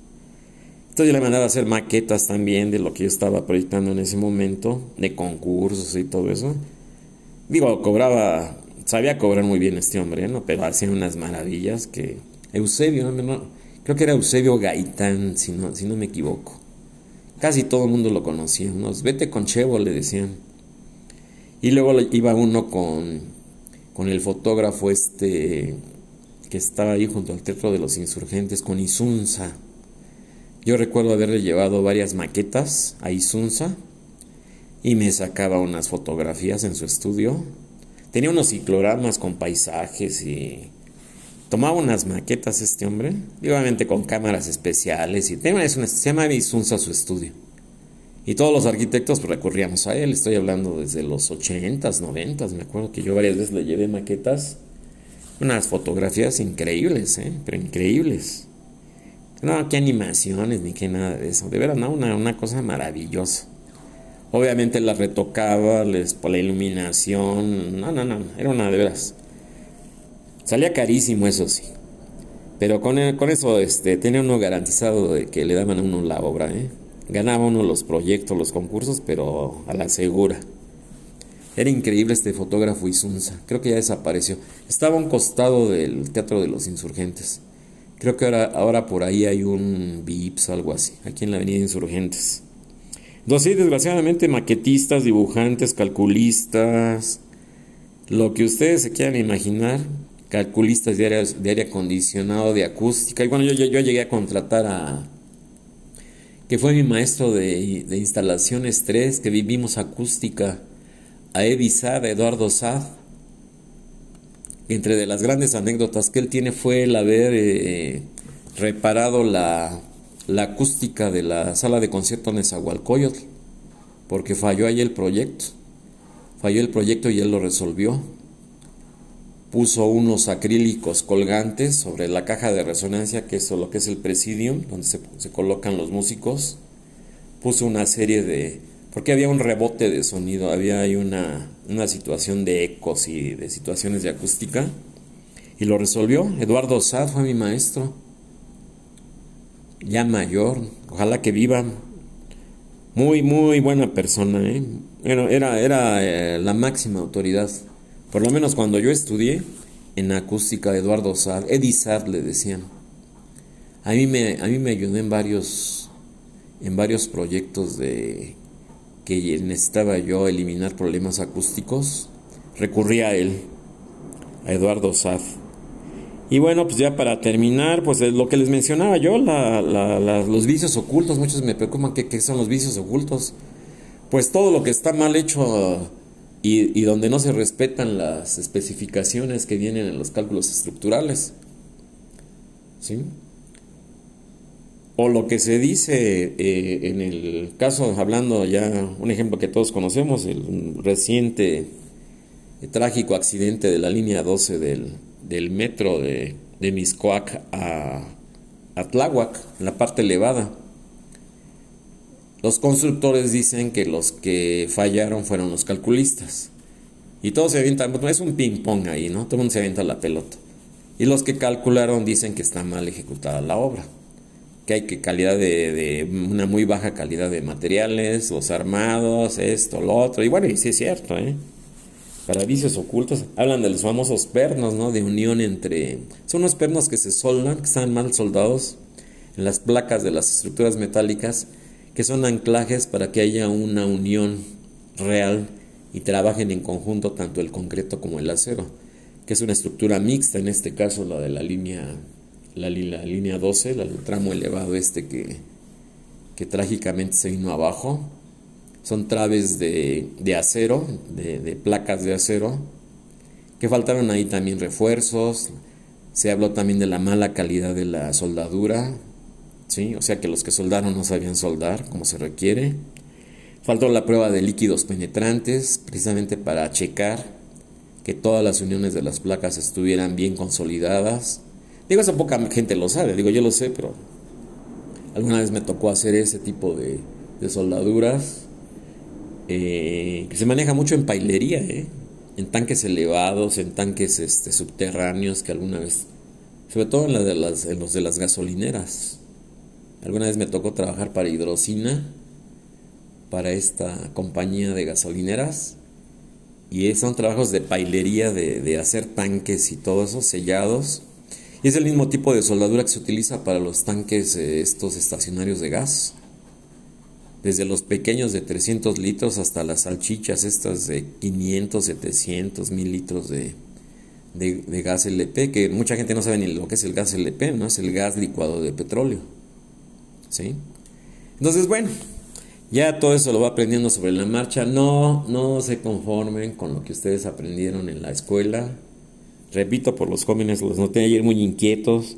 Entonces yo le mandaba a hacer maquetas también de lo que yo estaba proyectando en ese momento, de concursos y todo eso. Digo, cobraba, sabía cobrar muy bien este hombre, ¿no? Pero hacía unas maravillas que... Eusebio, no, creo que era Eusebio Gaitán, si no, si no me equivoco. Casi todo el mundo lo conocía. Unos, vete con Chevo, le decían. Y luego iba uno con con el fotógrafo este que estaba ahí junto al Teatro de los Insurgentes, con Isunza. Yo recuerdo haberle llevado varias maquetas a Isunza y me sacaba unas fotografías en su estudio. Tenía unos cicloramas con paisajes y tomaba unas maquetas este hombre, obviamente con cámaras especiales y se llama Isunza su estudio. Y todos los arquitectos pues, recurríamos a él. Estoy hablando desde los 80s, 90 Me acuerdo que yo varias veces le llevé maquetas. Unas fotografías increíbles, ¿eh? Pero increíbles. No, qué animaciones ni qué nada de eso. De verdad, no, una, cosa maravillosa. Obviamente la retocaba, les por la iluminación. No, no, no. Era una de veras. Salía carísimo, eso sí. Pero con, con eso este, tenía uno garantizado de que le daban a uno la obra. ¿eh? Ganaba uno los proyectos, los concursos, pero a la segura. Era increíble este fotógrafo Isunza. Creo que ya desapareció. Estaba a un costado del Teatro de los Insurgentes. Creo que ahora, ahora por ahí hay un VIPS o algo así, aquí en la Avenida Insurgentes. Entonces, sí, desgraciadamente, maquetistas, dibujantes, calculistas, lo que ustedes se quieran imaginar, calculistas de aire, de aire acondicionado, de acústica. Y bueno, yo, yo, llegué a contratar a. que fue mi maestro de, instalaciones 3, que vivimos acústica, a Eddie Sad, Eduardo Sad. Entre de las grandes anécdotas que él tiene fue el haber eh, reparado la, la, acústica de la sala de concierto en Nezahualcóyotl, porque falló ahí el proyecto. Falló el proyecto y él lo resolvió puso unos acrílicos colgantes sobre la caja de resonancia, que es lo que es el presidium, donde se, colocan los músicos. Puso una serie de... porque había un rebote de sonido, había ahí una, una situación de ecos y de situaciones de acústica. Y lo resolvió. Eduardo Sad fue mi maestro. Ya mayor, ojalá que viva. Muy, muy buena persona. ¿eh? Era, era, era eh, la máxima autoridad por lo menos cuando yo estudié en acústica de Eduardo Sad, Eddie Sad le decían. A mí me, a mí me ayudó en varios, en varios proyectos de que necesitaba yo eliminar problemas acústicos. Recurrí a él, a Eduardo Sad. Y bueno, pues ya para terminar, pues lo que les mencionaba yo, la, la, los vicios ocultos, muchos me preocupan qué son los vicios ocultos. Pues todo lo que está mal hecho y, donde no se respetan las especificaciones que vienen en los cálculos estructurales. ¿Sí? O lo que se dice eh, en el caso, hablando ya, un ejemplo que todos conocemos, el reciente eh, trágico accidente de la línea 12 del, del metro de, de Miscoac a, a Tláhuac, en la parte elevada. Los constructores dicen que los que fallaron fueron los calculistas. Y todos se avientan, es un ping-pong ahí, ¿no? Todo el mundo se avienta la pelota. Y los que calcularon dicen que está mal ejecutada la obra. Que hay que calidad de, una muy baja calidad de materiales, los armados, esto, lo otro. Y bueno, sí es cierto, ¿eh? Para vicios ocultos, hablan de los famosos pernos, ¿no? De unión entre. Son unos pernos que se soldan, que están mal soldados en las placas de las estructuras metálicas que son anclajes para que haya una unión real y trabajen en conjunto tanto el concreto como el acero, que es una estructura mixta, en este caso la de la línea, la, línea 12, el tramo elevado este que, que trágicamente se vino abajo. Son traves de, de acero, de, de placas de acero, que faltaron ahí también refuerzos. Se habló también de la mala calidad de la soldadura, ¿sí? O sea que los que soldaron no sabían soldar como se requiere. Faltó la prueba de líquidos penetrantes, precisamente para checar que todas las uniones de las placas estuvieran bien consolidadas. Digo, eso poca gente lo sabe, digo, yo lo sé, pero alguna vez me tocó hacer ese tipo de, de soldaduras, eh, que se maneja mucho en pailería, ¿eh? en tanques elevados, en tanques este, subterráneos, que alguna vez, sobre todo en, la de las, en los de las gasolineras, Alguna vez me tocó trabajar para Hidrocina, para esta compañía de gasolineras. Y son trabajos de pailería, de, hacer tanques y todo eso, sellados. Y es el mismo tipo de soldadura que se utiliza para los tanques eh, estos estacionarios de gas. Desde los pequeños de 300 litros hasta las salchichas estas de 500, 700, 1000 litros de, de, gas LP, que mucha gente no sabe ni lo que es el gas LP, ¿no? Es el gas licuado de petróleo. ¿Sí? Entonces, bueno, ya todo eso lo va aprendiendo sobre la marcha. No, no se conformen con lo que ustedes aprendieron en la escuela. Repito, por los jóvenes los noté ayer muy inquietos.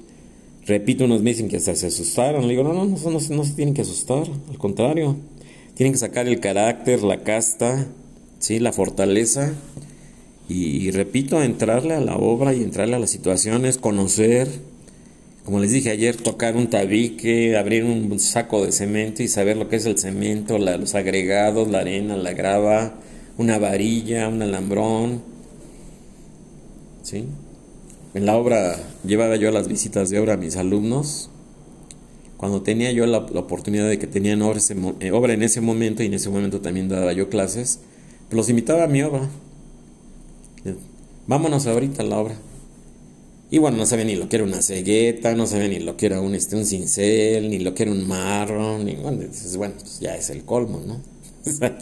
Repito, unos me dicen que hasta se asustaron. Le digo, no, no, no, no, se tienen que asustar. Al contrario, tienen que sacar el carácter, la casta, ¿sí? la fortaleza. Y, y repito, entrarle a la obra y entrarle a las situaciones, conocer, como les dije ayer, tocar un tabique, abrir un saco de cemento y saber lo que es el cemento, los agregados, la arena, la grava, una varilla, un alambrón. ¿Sí? en la obra llevaba yo las visitas de obra a mis alumnos, cuando tenía yo la, oportunidad de que tenían obra, eh, obra, en ese momento y en ese momento también daba yo clases, los invitaba a mi obra. Vámonos ahorita a la obra. Y bueno, no sabía ni lo que era una cegueta, no sabía ni lo que era un, este, un cincel, ni lo que era un marro, ni bueno, bueno, pues ya es el colmo, ¿no?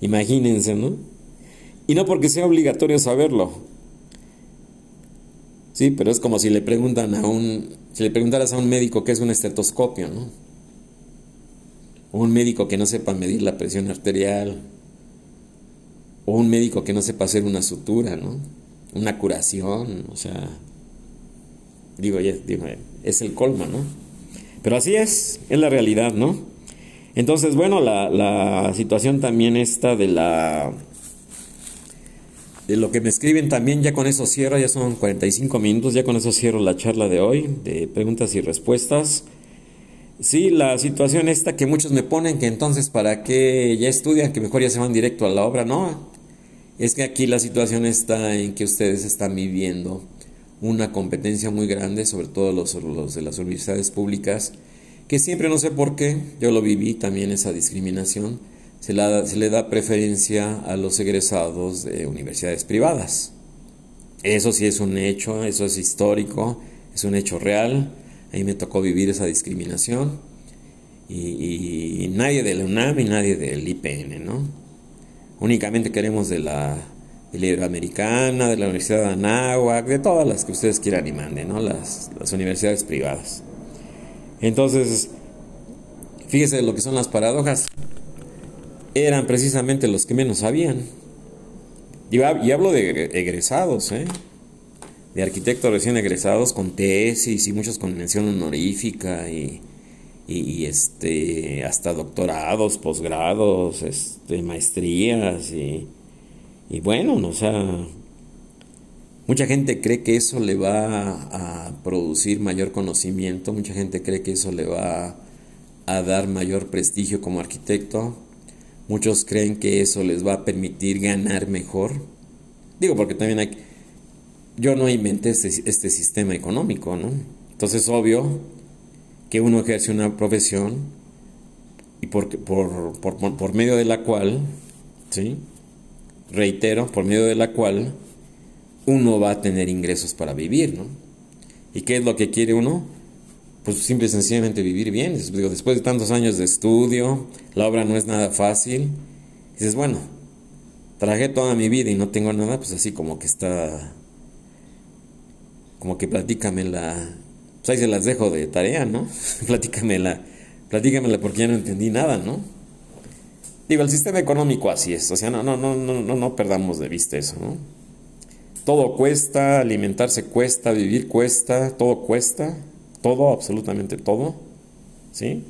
Imagínense, ¿no? Y no porque sea obligatorio saberlo. Sí, pero es como si le preguntan a un, si le preguntaras a un médico qué es un estetoscopio, ¿no? O un médico que no sepa medir la presión arterial. O un médico que no sepa hacer una sutura, ¿no? Una curación, o sea, digo, digo, es el colmo, ¿no? Pero así es, es la realidad, ¿no? Entonces, bueno, la, situación también está de la de lo que me escriben también, ya con eso cierro, ya son 45 minutos, ya con eso cierro la charla de hoy, de preguntas y respuestas. Sí, la situación esta que muchos me ponen, que entonces para qué ya estudian, que mejor ya se van directo a la obra, no. Es que aquí la situación está en que ustedes están viviendo una competencia muy grande, sobre todo los, los de las universidades públicas, que siempre no sé por qué, yo lo viví también esa discriminación se, le da preferencia a los egresados de universidades privadas. Eso sí es un hecho, eso es histórico, es un hecho real. A mí me tocó vivir esa discriminación. Y, nadie de la UNAM y nadie del IPN, ¿no? Únicamente queremos de la, de la Iberoamericana, de la Universidad de Anáhuac, de todas las que ustedes quieran y manden, ¿no? Las, las universidades privadas. Entonces, fíjese lo que son las paradojas eran precisamente los que menos sabían. Y, hablo de egresados, ¿eh? de arquitectos recién egresados con tesis y muchos con mención honorífica y, este, hasta doctorados, posgrados, este, maestrías y, y bueno, o sea, mucha gente cree que eso le va a producir mayor conocimiento, mucha gente cree que eso le va a dar mayor prestigio como arquitecto, Muchos creen que eso les va a permitir ganar mejor. Digo, porque también hay... Yo no inventé este, este sistema económico, ¿no? Entonces es obvio que uno ejerce una profesión y por, por, por, por medio de la cual, ¿sí? Reitero, por medio de la cual uno va a tener ingresos para vivir, ¿no? ¿Y qué es lo que quiere uno? pues simple y sencillamente vivir bien. después de tantos años de estudio, la obra no es nada fácil. dices, bueno, traje toda mi vida y no tengo nada, pues así como que está, como que platícamela, pues ahí se las dejo de tarea, ¿no? platícamela, platícamela porque ya no entendí nada, ¿no? Digo, el sistema económico así es, o sea, no, no, no, no, no, perdamos de vista eso, ¿no? Todo cuesta, alimentarse cuesta, vivir cuesta, todo cuesta todo, absolutamente todo, ¿sí?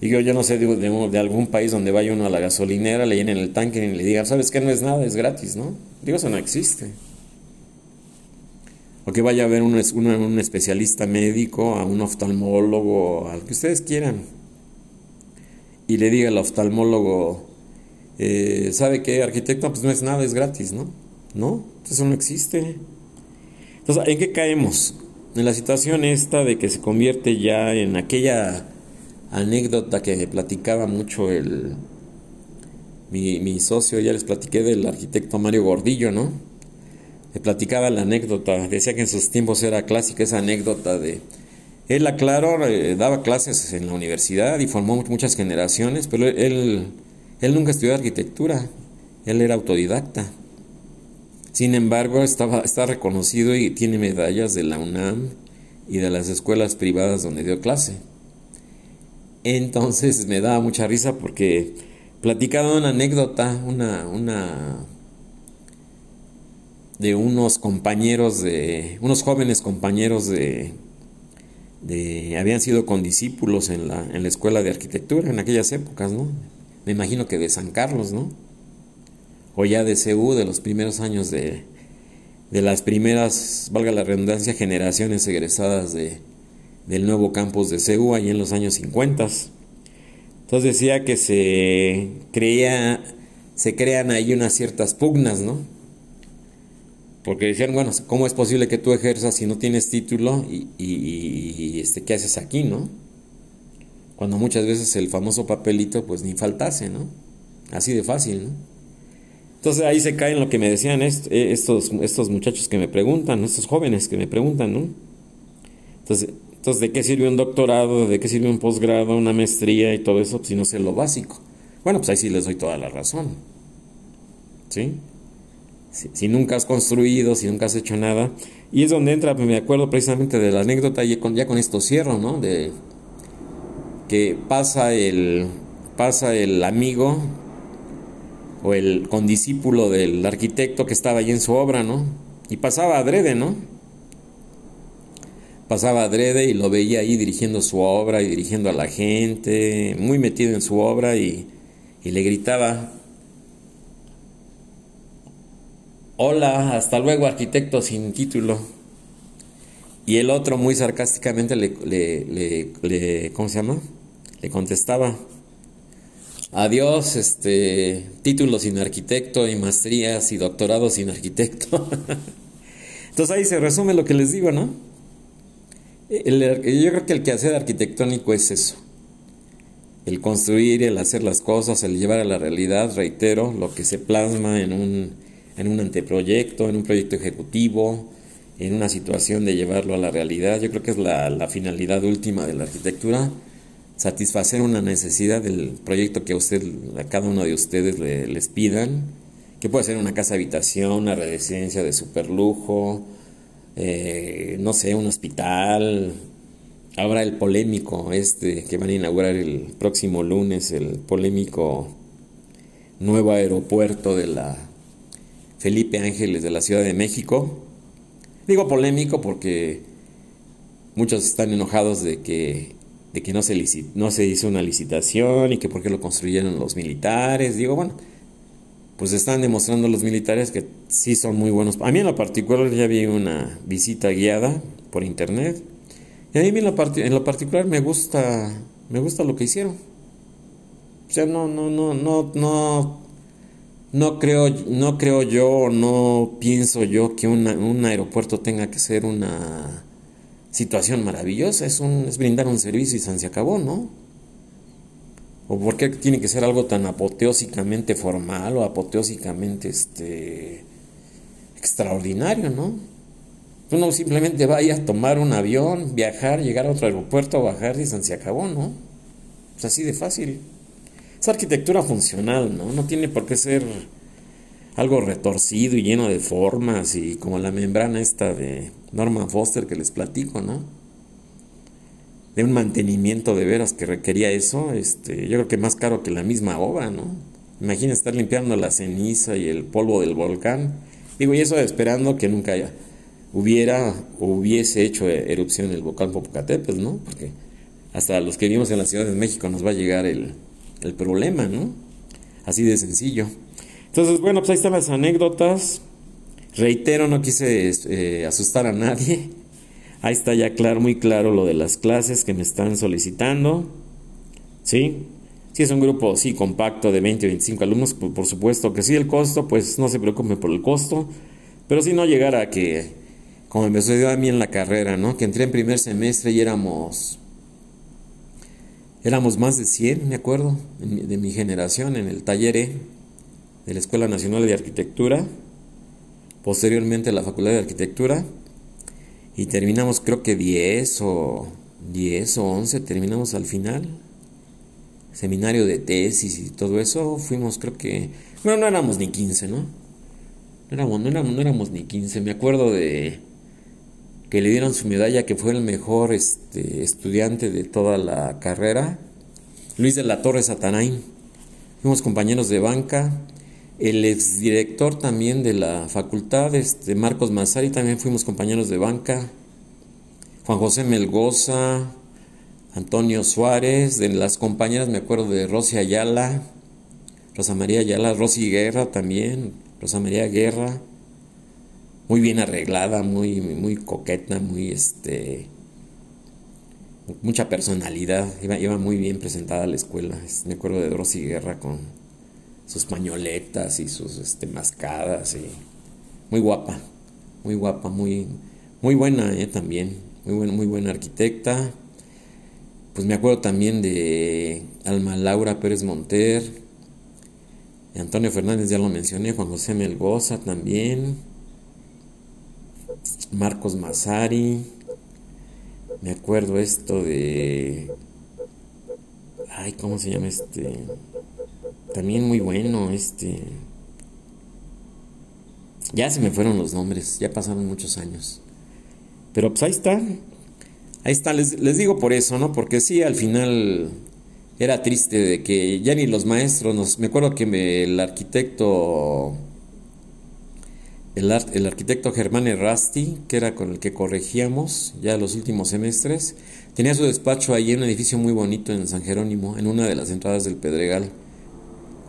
Y yo, no sé de, de, algún país donde vaya uno a la gasolinera, le llenen el tanque y le digan, ¿sabes qué? No es nada, es gratis, ¿no? Digo, eso no existe. O que vaya a ver un, un, especialista médico, a un oftalmólogo, al que ustedes quieran, y le diga al oftalmólogo, eh, ¿sabe qué, arquitecto? Pues no es nada, es gratis, ¿no? ¿No? Eso no existe. Entonces, ¿en qué caemos? en la situación esta de que se convierte ya en aquella anécdota que platicaba mucho el mi, mi, socio, ya les platiqué del arquitecto Mario Gordillo, ¿no? Le platicaba la anécdota, decía que en sus tiempos era clásica esa anécdota de... Él, aclaró, eh, daba clases en la universidad y formó muchas generaciones, pero él, él nunca estudió arquitectura, él era autodidacta. Sin embargo, estaba, está reconocido y tiene medallas de la UNAM y de las escuelas privadas donde dio clase. Entonces me daba mucha risa porque platicaba una anécdota, una, una de unos compañeros de, unos jóvenes compañeros de, de habían sido condiscípulos en la, en la escuela de arquitectura en aquellas épocas, ¿no? Me imagino que de San Carlos, ¿no? o ya de CU, de los primeros años de, de las primeras, valga la redundancia, generaciones egresadas de, del nuevo campus de CU, ahí en los años 50. Entonces decía que se creía, se crean ahí unas ciertas pugnas, ¿no? Porque decían, bueno, ¿cómo es posible que tú ejerzas si no tienes título y, y, este, qué haces aquí, no? Cuando muchas veces el famoso papelito pues ni faltase, ¿no? Así de fácil, ¿no? Entonces ahí se cae en lo que me decían eh, estos, estos muchachos que me preguntan, estos jóvenes que me preguntan, ¿no? Entonces, entonces, ¿de qué sirve un doctorado? ¿De qué sirve un posgrado, una maestría y todo eso si no sé lo básico? Bueno, pues ahí sí les doy toda la razón. ¿Sí? Si, nunca has construido, si nunca has hecho nada. Y es donde entra, me acuerdo precisamente de la anécdota, y con, ya con esto cierro, ¿no? De que pasa el, pasa el amigo o el condiscípulo del arquitecto que estaba allí en su obra, ¿no? Y pasaba adrede, ¿no? Pasaba adrede y lo veía ahí dirigiendo su obra y dirigiendo a la gente, muy metido en su obra y, y le gritaba, hola, hasta luego arquitecto sin título. Y el otro muy sarcásticamente le, le, le, ¿cómo se? Le contestaba, adiós, este, título sin arquitecto y maestrías y doctorado sin arquitecto. Entonces ahí se resume lo que les digo, ¿no? yo creo que el quehacer arquitectónico es eso. El construir, el hacer las cosas, el llevar a la realidad, reitero, lo que se plasma en un, en un anteproyecto, en un proyecto ejecutivo, en una situación de llevarlo a la realidad. Yo creo que es la, finalidad última de la arquitectura, satisfacer una necesidad del proyecto que a usted, a cada uno de ustedes les pidan, que puede ser una casa habitación, una residencia de superlujo, eh, no sé, un hospital. Ahora el polémico este que van a inaugurar el próximo lunes, el polémico nuevo aeropuerto de la Felipe Ángeles de la Ciudad de México. Digo polémico porque muchos están enojados de que, de que no, se no se hizo una licitación y que por qué lo construyeron los militares. Digo, bueno, pues están demostrando los militares que sí son muy buenos. A mí en lo particular ya vi una visita guiada por internet. Y a mí en lo, en lo particular me gusta, me gusta lo que hicieron. O sea, no, no, no, no, no no creo, no creo yo, no pienso yo que un aeropuerto tenga que ser una situación maravillosa, es, un, es brindar un servicio y se acabó, ¿no? ¿O por qué tiene que ser algo tan apoteósicamente formal o apoteósicamente este, extraordinario, ¿no? Uno simplemente vaya a tomar un avión, viajar, llegar a otro aeropuerto, bajar y se acabó, ¿no? Es así de fácil. Es arquitectura funcional, ¿no? No tiene por qué ser algo retorcido y lleno de formas y como la membrana esta de Norman Foster que les platico, ¿no? De un mantenimiento de veras que requería eso, este, yo creo que más caro que la misma obra, ¿no? Imagina estar limpiando la ceniza y el polvo del volcán. Digo, y eso esperando que nunca haya, hubiera o hubiese hecho erupción el volcán Popocatépetl, ¿no? Porque hasta los que vivimos en la Ciudad de México nos va a llegar el, el problema, ¿no? Así de sencillo. Entonces, bueno, pues ahí están las anécdotas. Reitero, no quise eh, asustar a nadie. Ahí está ya claro, muy claro lo de las clases que me están solicitando. ¿Sí? Si es un grupo, sí, compacto de 20 o 25 alumnos, por, supuesto que sí. El costo, pues no se preocupe por el costo. Pero si no llegara a que, como me sucedió a mí en la carrera, ¿no? Que entré en primer semestre y éramos Éramos más de 100, me acuerdo, de mi generación en el taller E de la Escuela Nacional de Arquitectura, posteriormente la Facultad de Arquitectura, y terminamos creo que 10 o 10 o 11, terminamos al final. Seminario de tesis y todo eso, fuimos creo que... Bueno, no éramos ni 15, ¿no? No éramos, no éramos, no éramos ni 15, me acuerdo de que le dieron su medalla, que fue el mejor este, estudiante de toda la carrera, Luis de la Torre Satanain. Fuimos compañeros de banca. El exdirector también de la facultad, este, Marcos Mazari, también fuimos compañeros de banca. Juan José Melgoza, Antonio Suárez, de las compañeras me acuerdo de Rosy Ayala, Rosa María Ayala, Rosy Guerra también, Rosa María Guerra, muy bien arreglada, muy, muy coqueta, muy este mucha personalidad, iba, muy bien presentada a la escuela. Me acuerdo de Rosy Guerra con sus pañoletas y sus este, mascadas y muy guapa, muy guapa, muy, muy buena ¿eh? también, muy, buena, muy buena arquitecta. Pues me acuerdo también de Alma Laura Pérez Monter, Antonio Fernández ya lo mencioné, Juan José Melgoza también, Marcos Mazari, me acuerdo esto de... Ay, ¿cómo se llama este? También muy bueno, este... Ya se me fueron los nombres, ya pasaron muchos años. Pero pues ahí está. Ahí está, les, les digo por eso, ¿no? Porque sí, al final era triste de que ya ni los maestros nos... Me acuerdo que el arquitecto... El, arquitecto Germán Errasti, que era con el que corregíamos ya los últimos semestres, tenía su despacho ahí en un edificio muy bonito en San Jerónimo, en una de las entradas del Pedregal.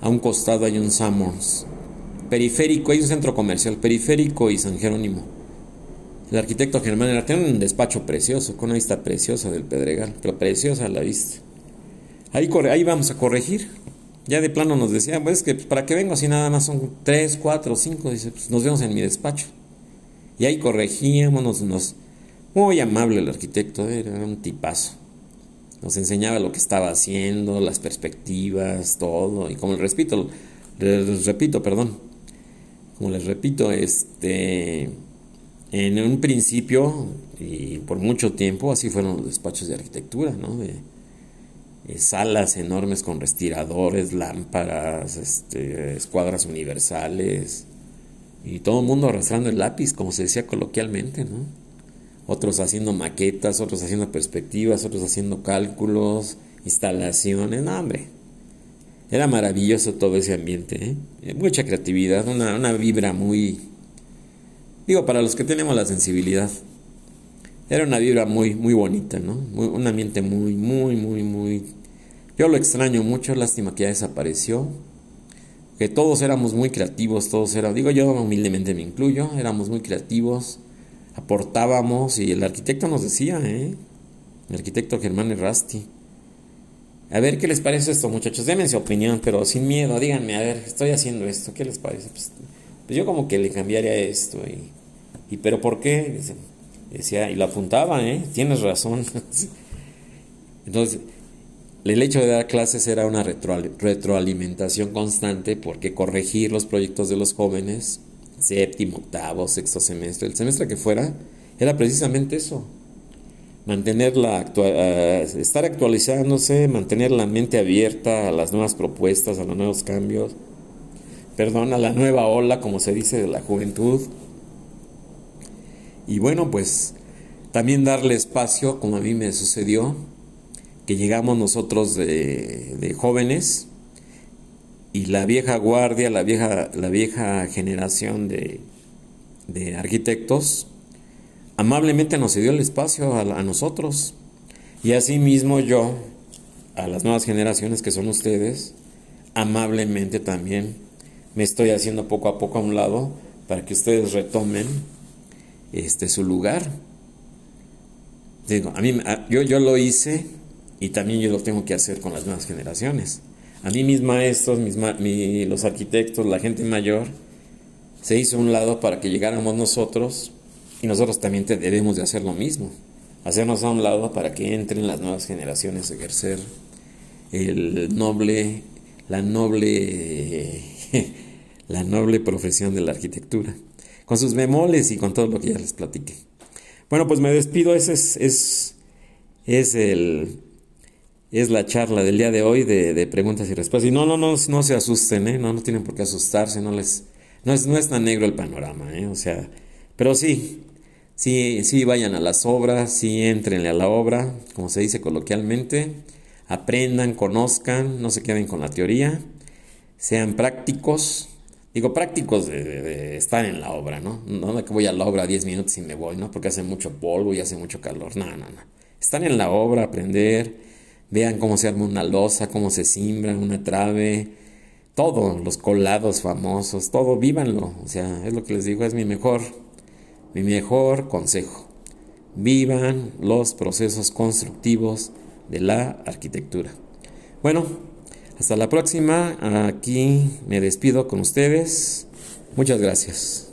A un costado hay un Summers. Periférico, hay un centro comercial, Periférico y San Jerónimo. El arquitecto Germán Errasti tiene un despacho precioso, con una vista preciosa del Pedregal, pero preciosa la vista. Ahí, ahí vamos a corregir. Ya de plano nos decía, pues que para que vengo si nada más son tres, cuatro, cinco, dice, pues nos vemos en mi despacho. Y ahí corregíamos, nos, muy amable el arquitecto, era un tipazo. Nos enseñaba lo que estaba haciendo, las perspectivas, todo. Y como les repito, les repito, perdón, como les repito, este, en un principio y por mucho tiempo así fueron los despachos de arquitectura, ¿no? De, eh, salas enormes con respiradores, lámparas, este, escuadras universales y todo el mundo arrastrando el lápiz, como se decía coloquialmente, ¿no? Otros haciendo maquetas, otros haciendo perspectivas, otros haciendo cálculos, instalaciones, no, hombre. Era maravilloso todo ese ambiente, ¿eh? eh mucha creatividad, una, una vibra muy, digo, para los que tenemos la sensibilidad, era una vibra muy, muy bonita, ¿no? un ambiente muy, muy, muy, muy yo lo extraño mucho, lástima que ya desapareció. Que todos éramos muy creativos, todos éramos, digo yo humildemente me incluyo, éramos muy creativos, aportábamos y el arquitecto nos decía, ¿eh? El arquitecto Germán Errasti. A ver, ¿qué les parece esto, muchachos? Denme su opinión, pero sin miedo, díganme, a ver, estoy haciendo esto, ¿qué les parece? Pues, pues yo como que le cambiaría esto y, y pero ¿por qué? Decía, y lo apuntaba, ¿eh? Tienes razón. Entonces, el hecho de dar clases era una retroalimentación constante porque corregir los proyectos de los jóvenes, séptimo, octavo, sexto semestre, el semestre que fuera, era precisamente eso. Mantener la estar actualizándose, mantener la mente abierta a las nuevas propuestas, a los nuevos cambios, perdón, a la nueva ola, como se dice, de la juventud. Y bueno, pues también darle espacio, como a mí me sucedió, que llegamos nosotros de, jóvenes y la vieja guardia, la vieja, la vieja generación de, arquitectos, amablemente nos dio el espacio a, a nosotros. Y asimismo yo, a las nuevas generaciones que son ustedes, amablemente también me estoy haciendo poco a poco a un lado para que ustedes retomen este su lugar. Digo, a mí yo, yo lo hice y también yo lo tengo que hacer con las nuevas generaciones. A mí mis maestros, mis los arquitectos, la gente mayor, se hizo un lado para que llegáramos nosotros y nosotros también debemos de hacer lo mismo. Hacernos a un lado para que entren las nuevas generaciones a ejercer el noble, la noble, la noble profesión de la arquitectura, con sus memoles y con todo lo que ya les platiqué. Bueno, pues me despido, ese es, es, es el, es la charla del día de hoy de, preguntas y respuestas. Y no, no, no, no se asusten, ¿eh? No, no tienen por qué asustarse, no les... No es, no es tan negro el panorama, ¿eh? O sea, pero sí, sí, sí vayan a las obras, sí entrenle a la obra, como se dice coloquialmente, aprendan, conozcan, no se queden con la teoría, sean prácticos, digo prácticos de, estar en la obra, ¿no? No que voy a la obra 10 minutos y me voy, ¿no? Porque hace mucho polvo y hace mucho calor, no, no, no. Están en la obra, aprender, Vean cómo se arma una losa, cómo se simbra una trave, todo, los colados famosos, todo, vívanlo. O sea, es lo que les digo, es mi mejor, mi mejor consejo. Vivan los procesos constructivos de la arquitectura. Bueno, hasta la próxima. Aquí me despido con ustedes. Muchas gracias.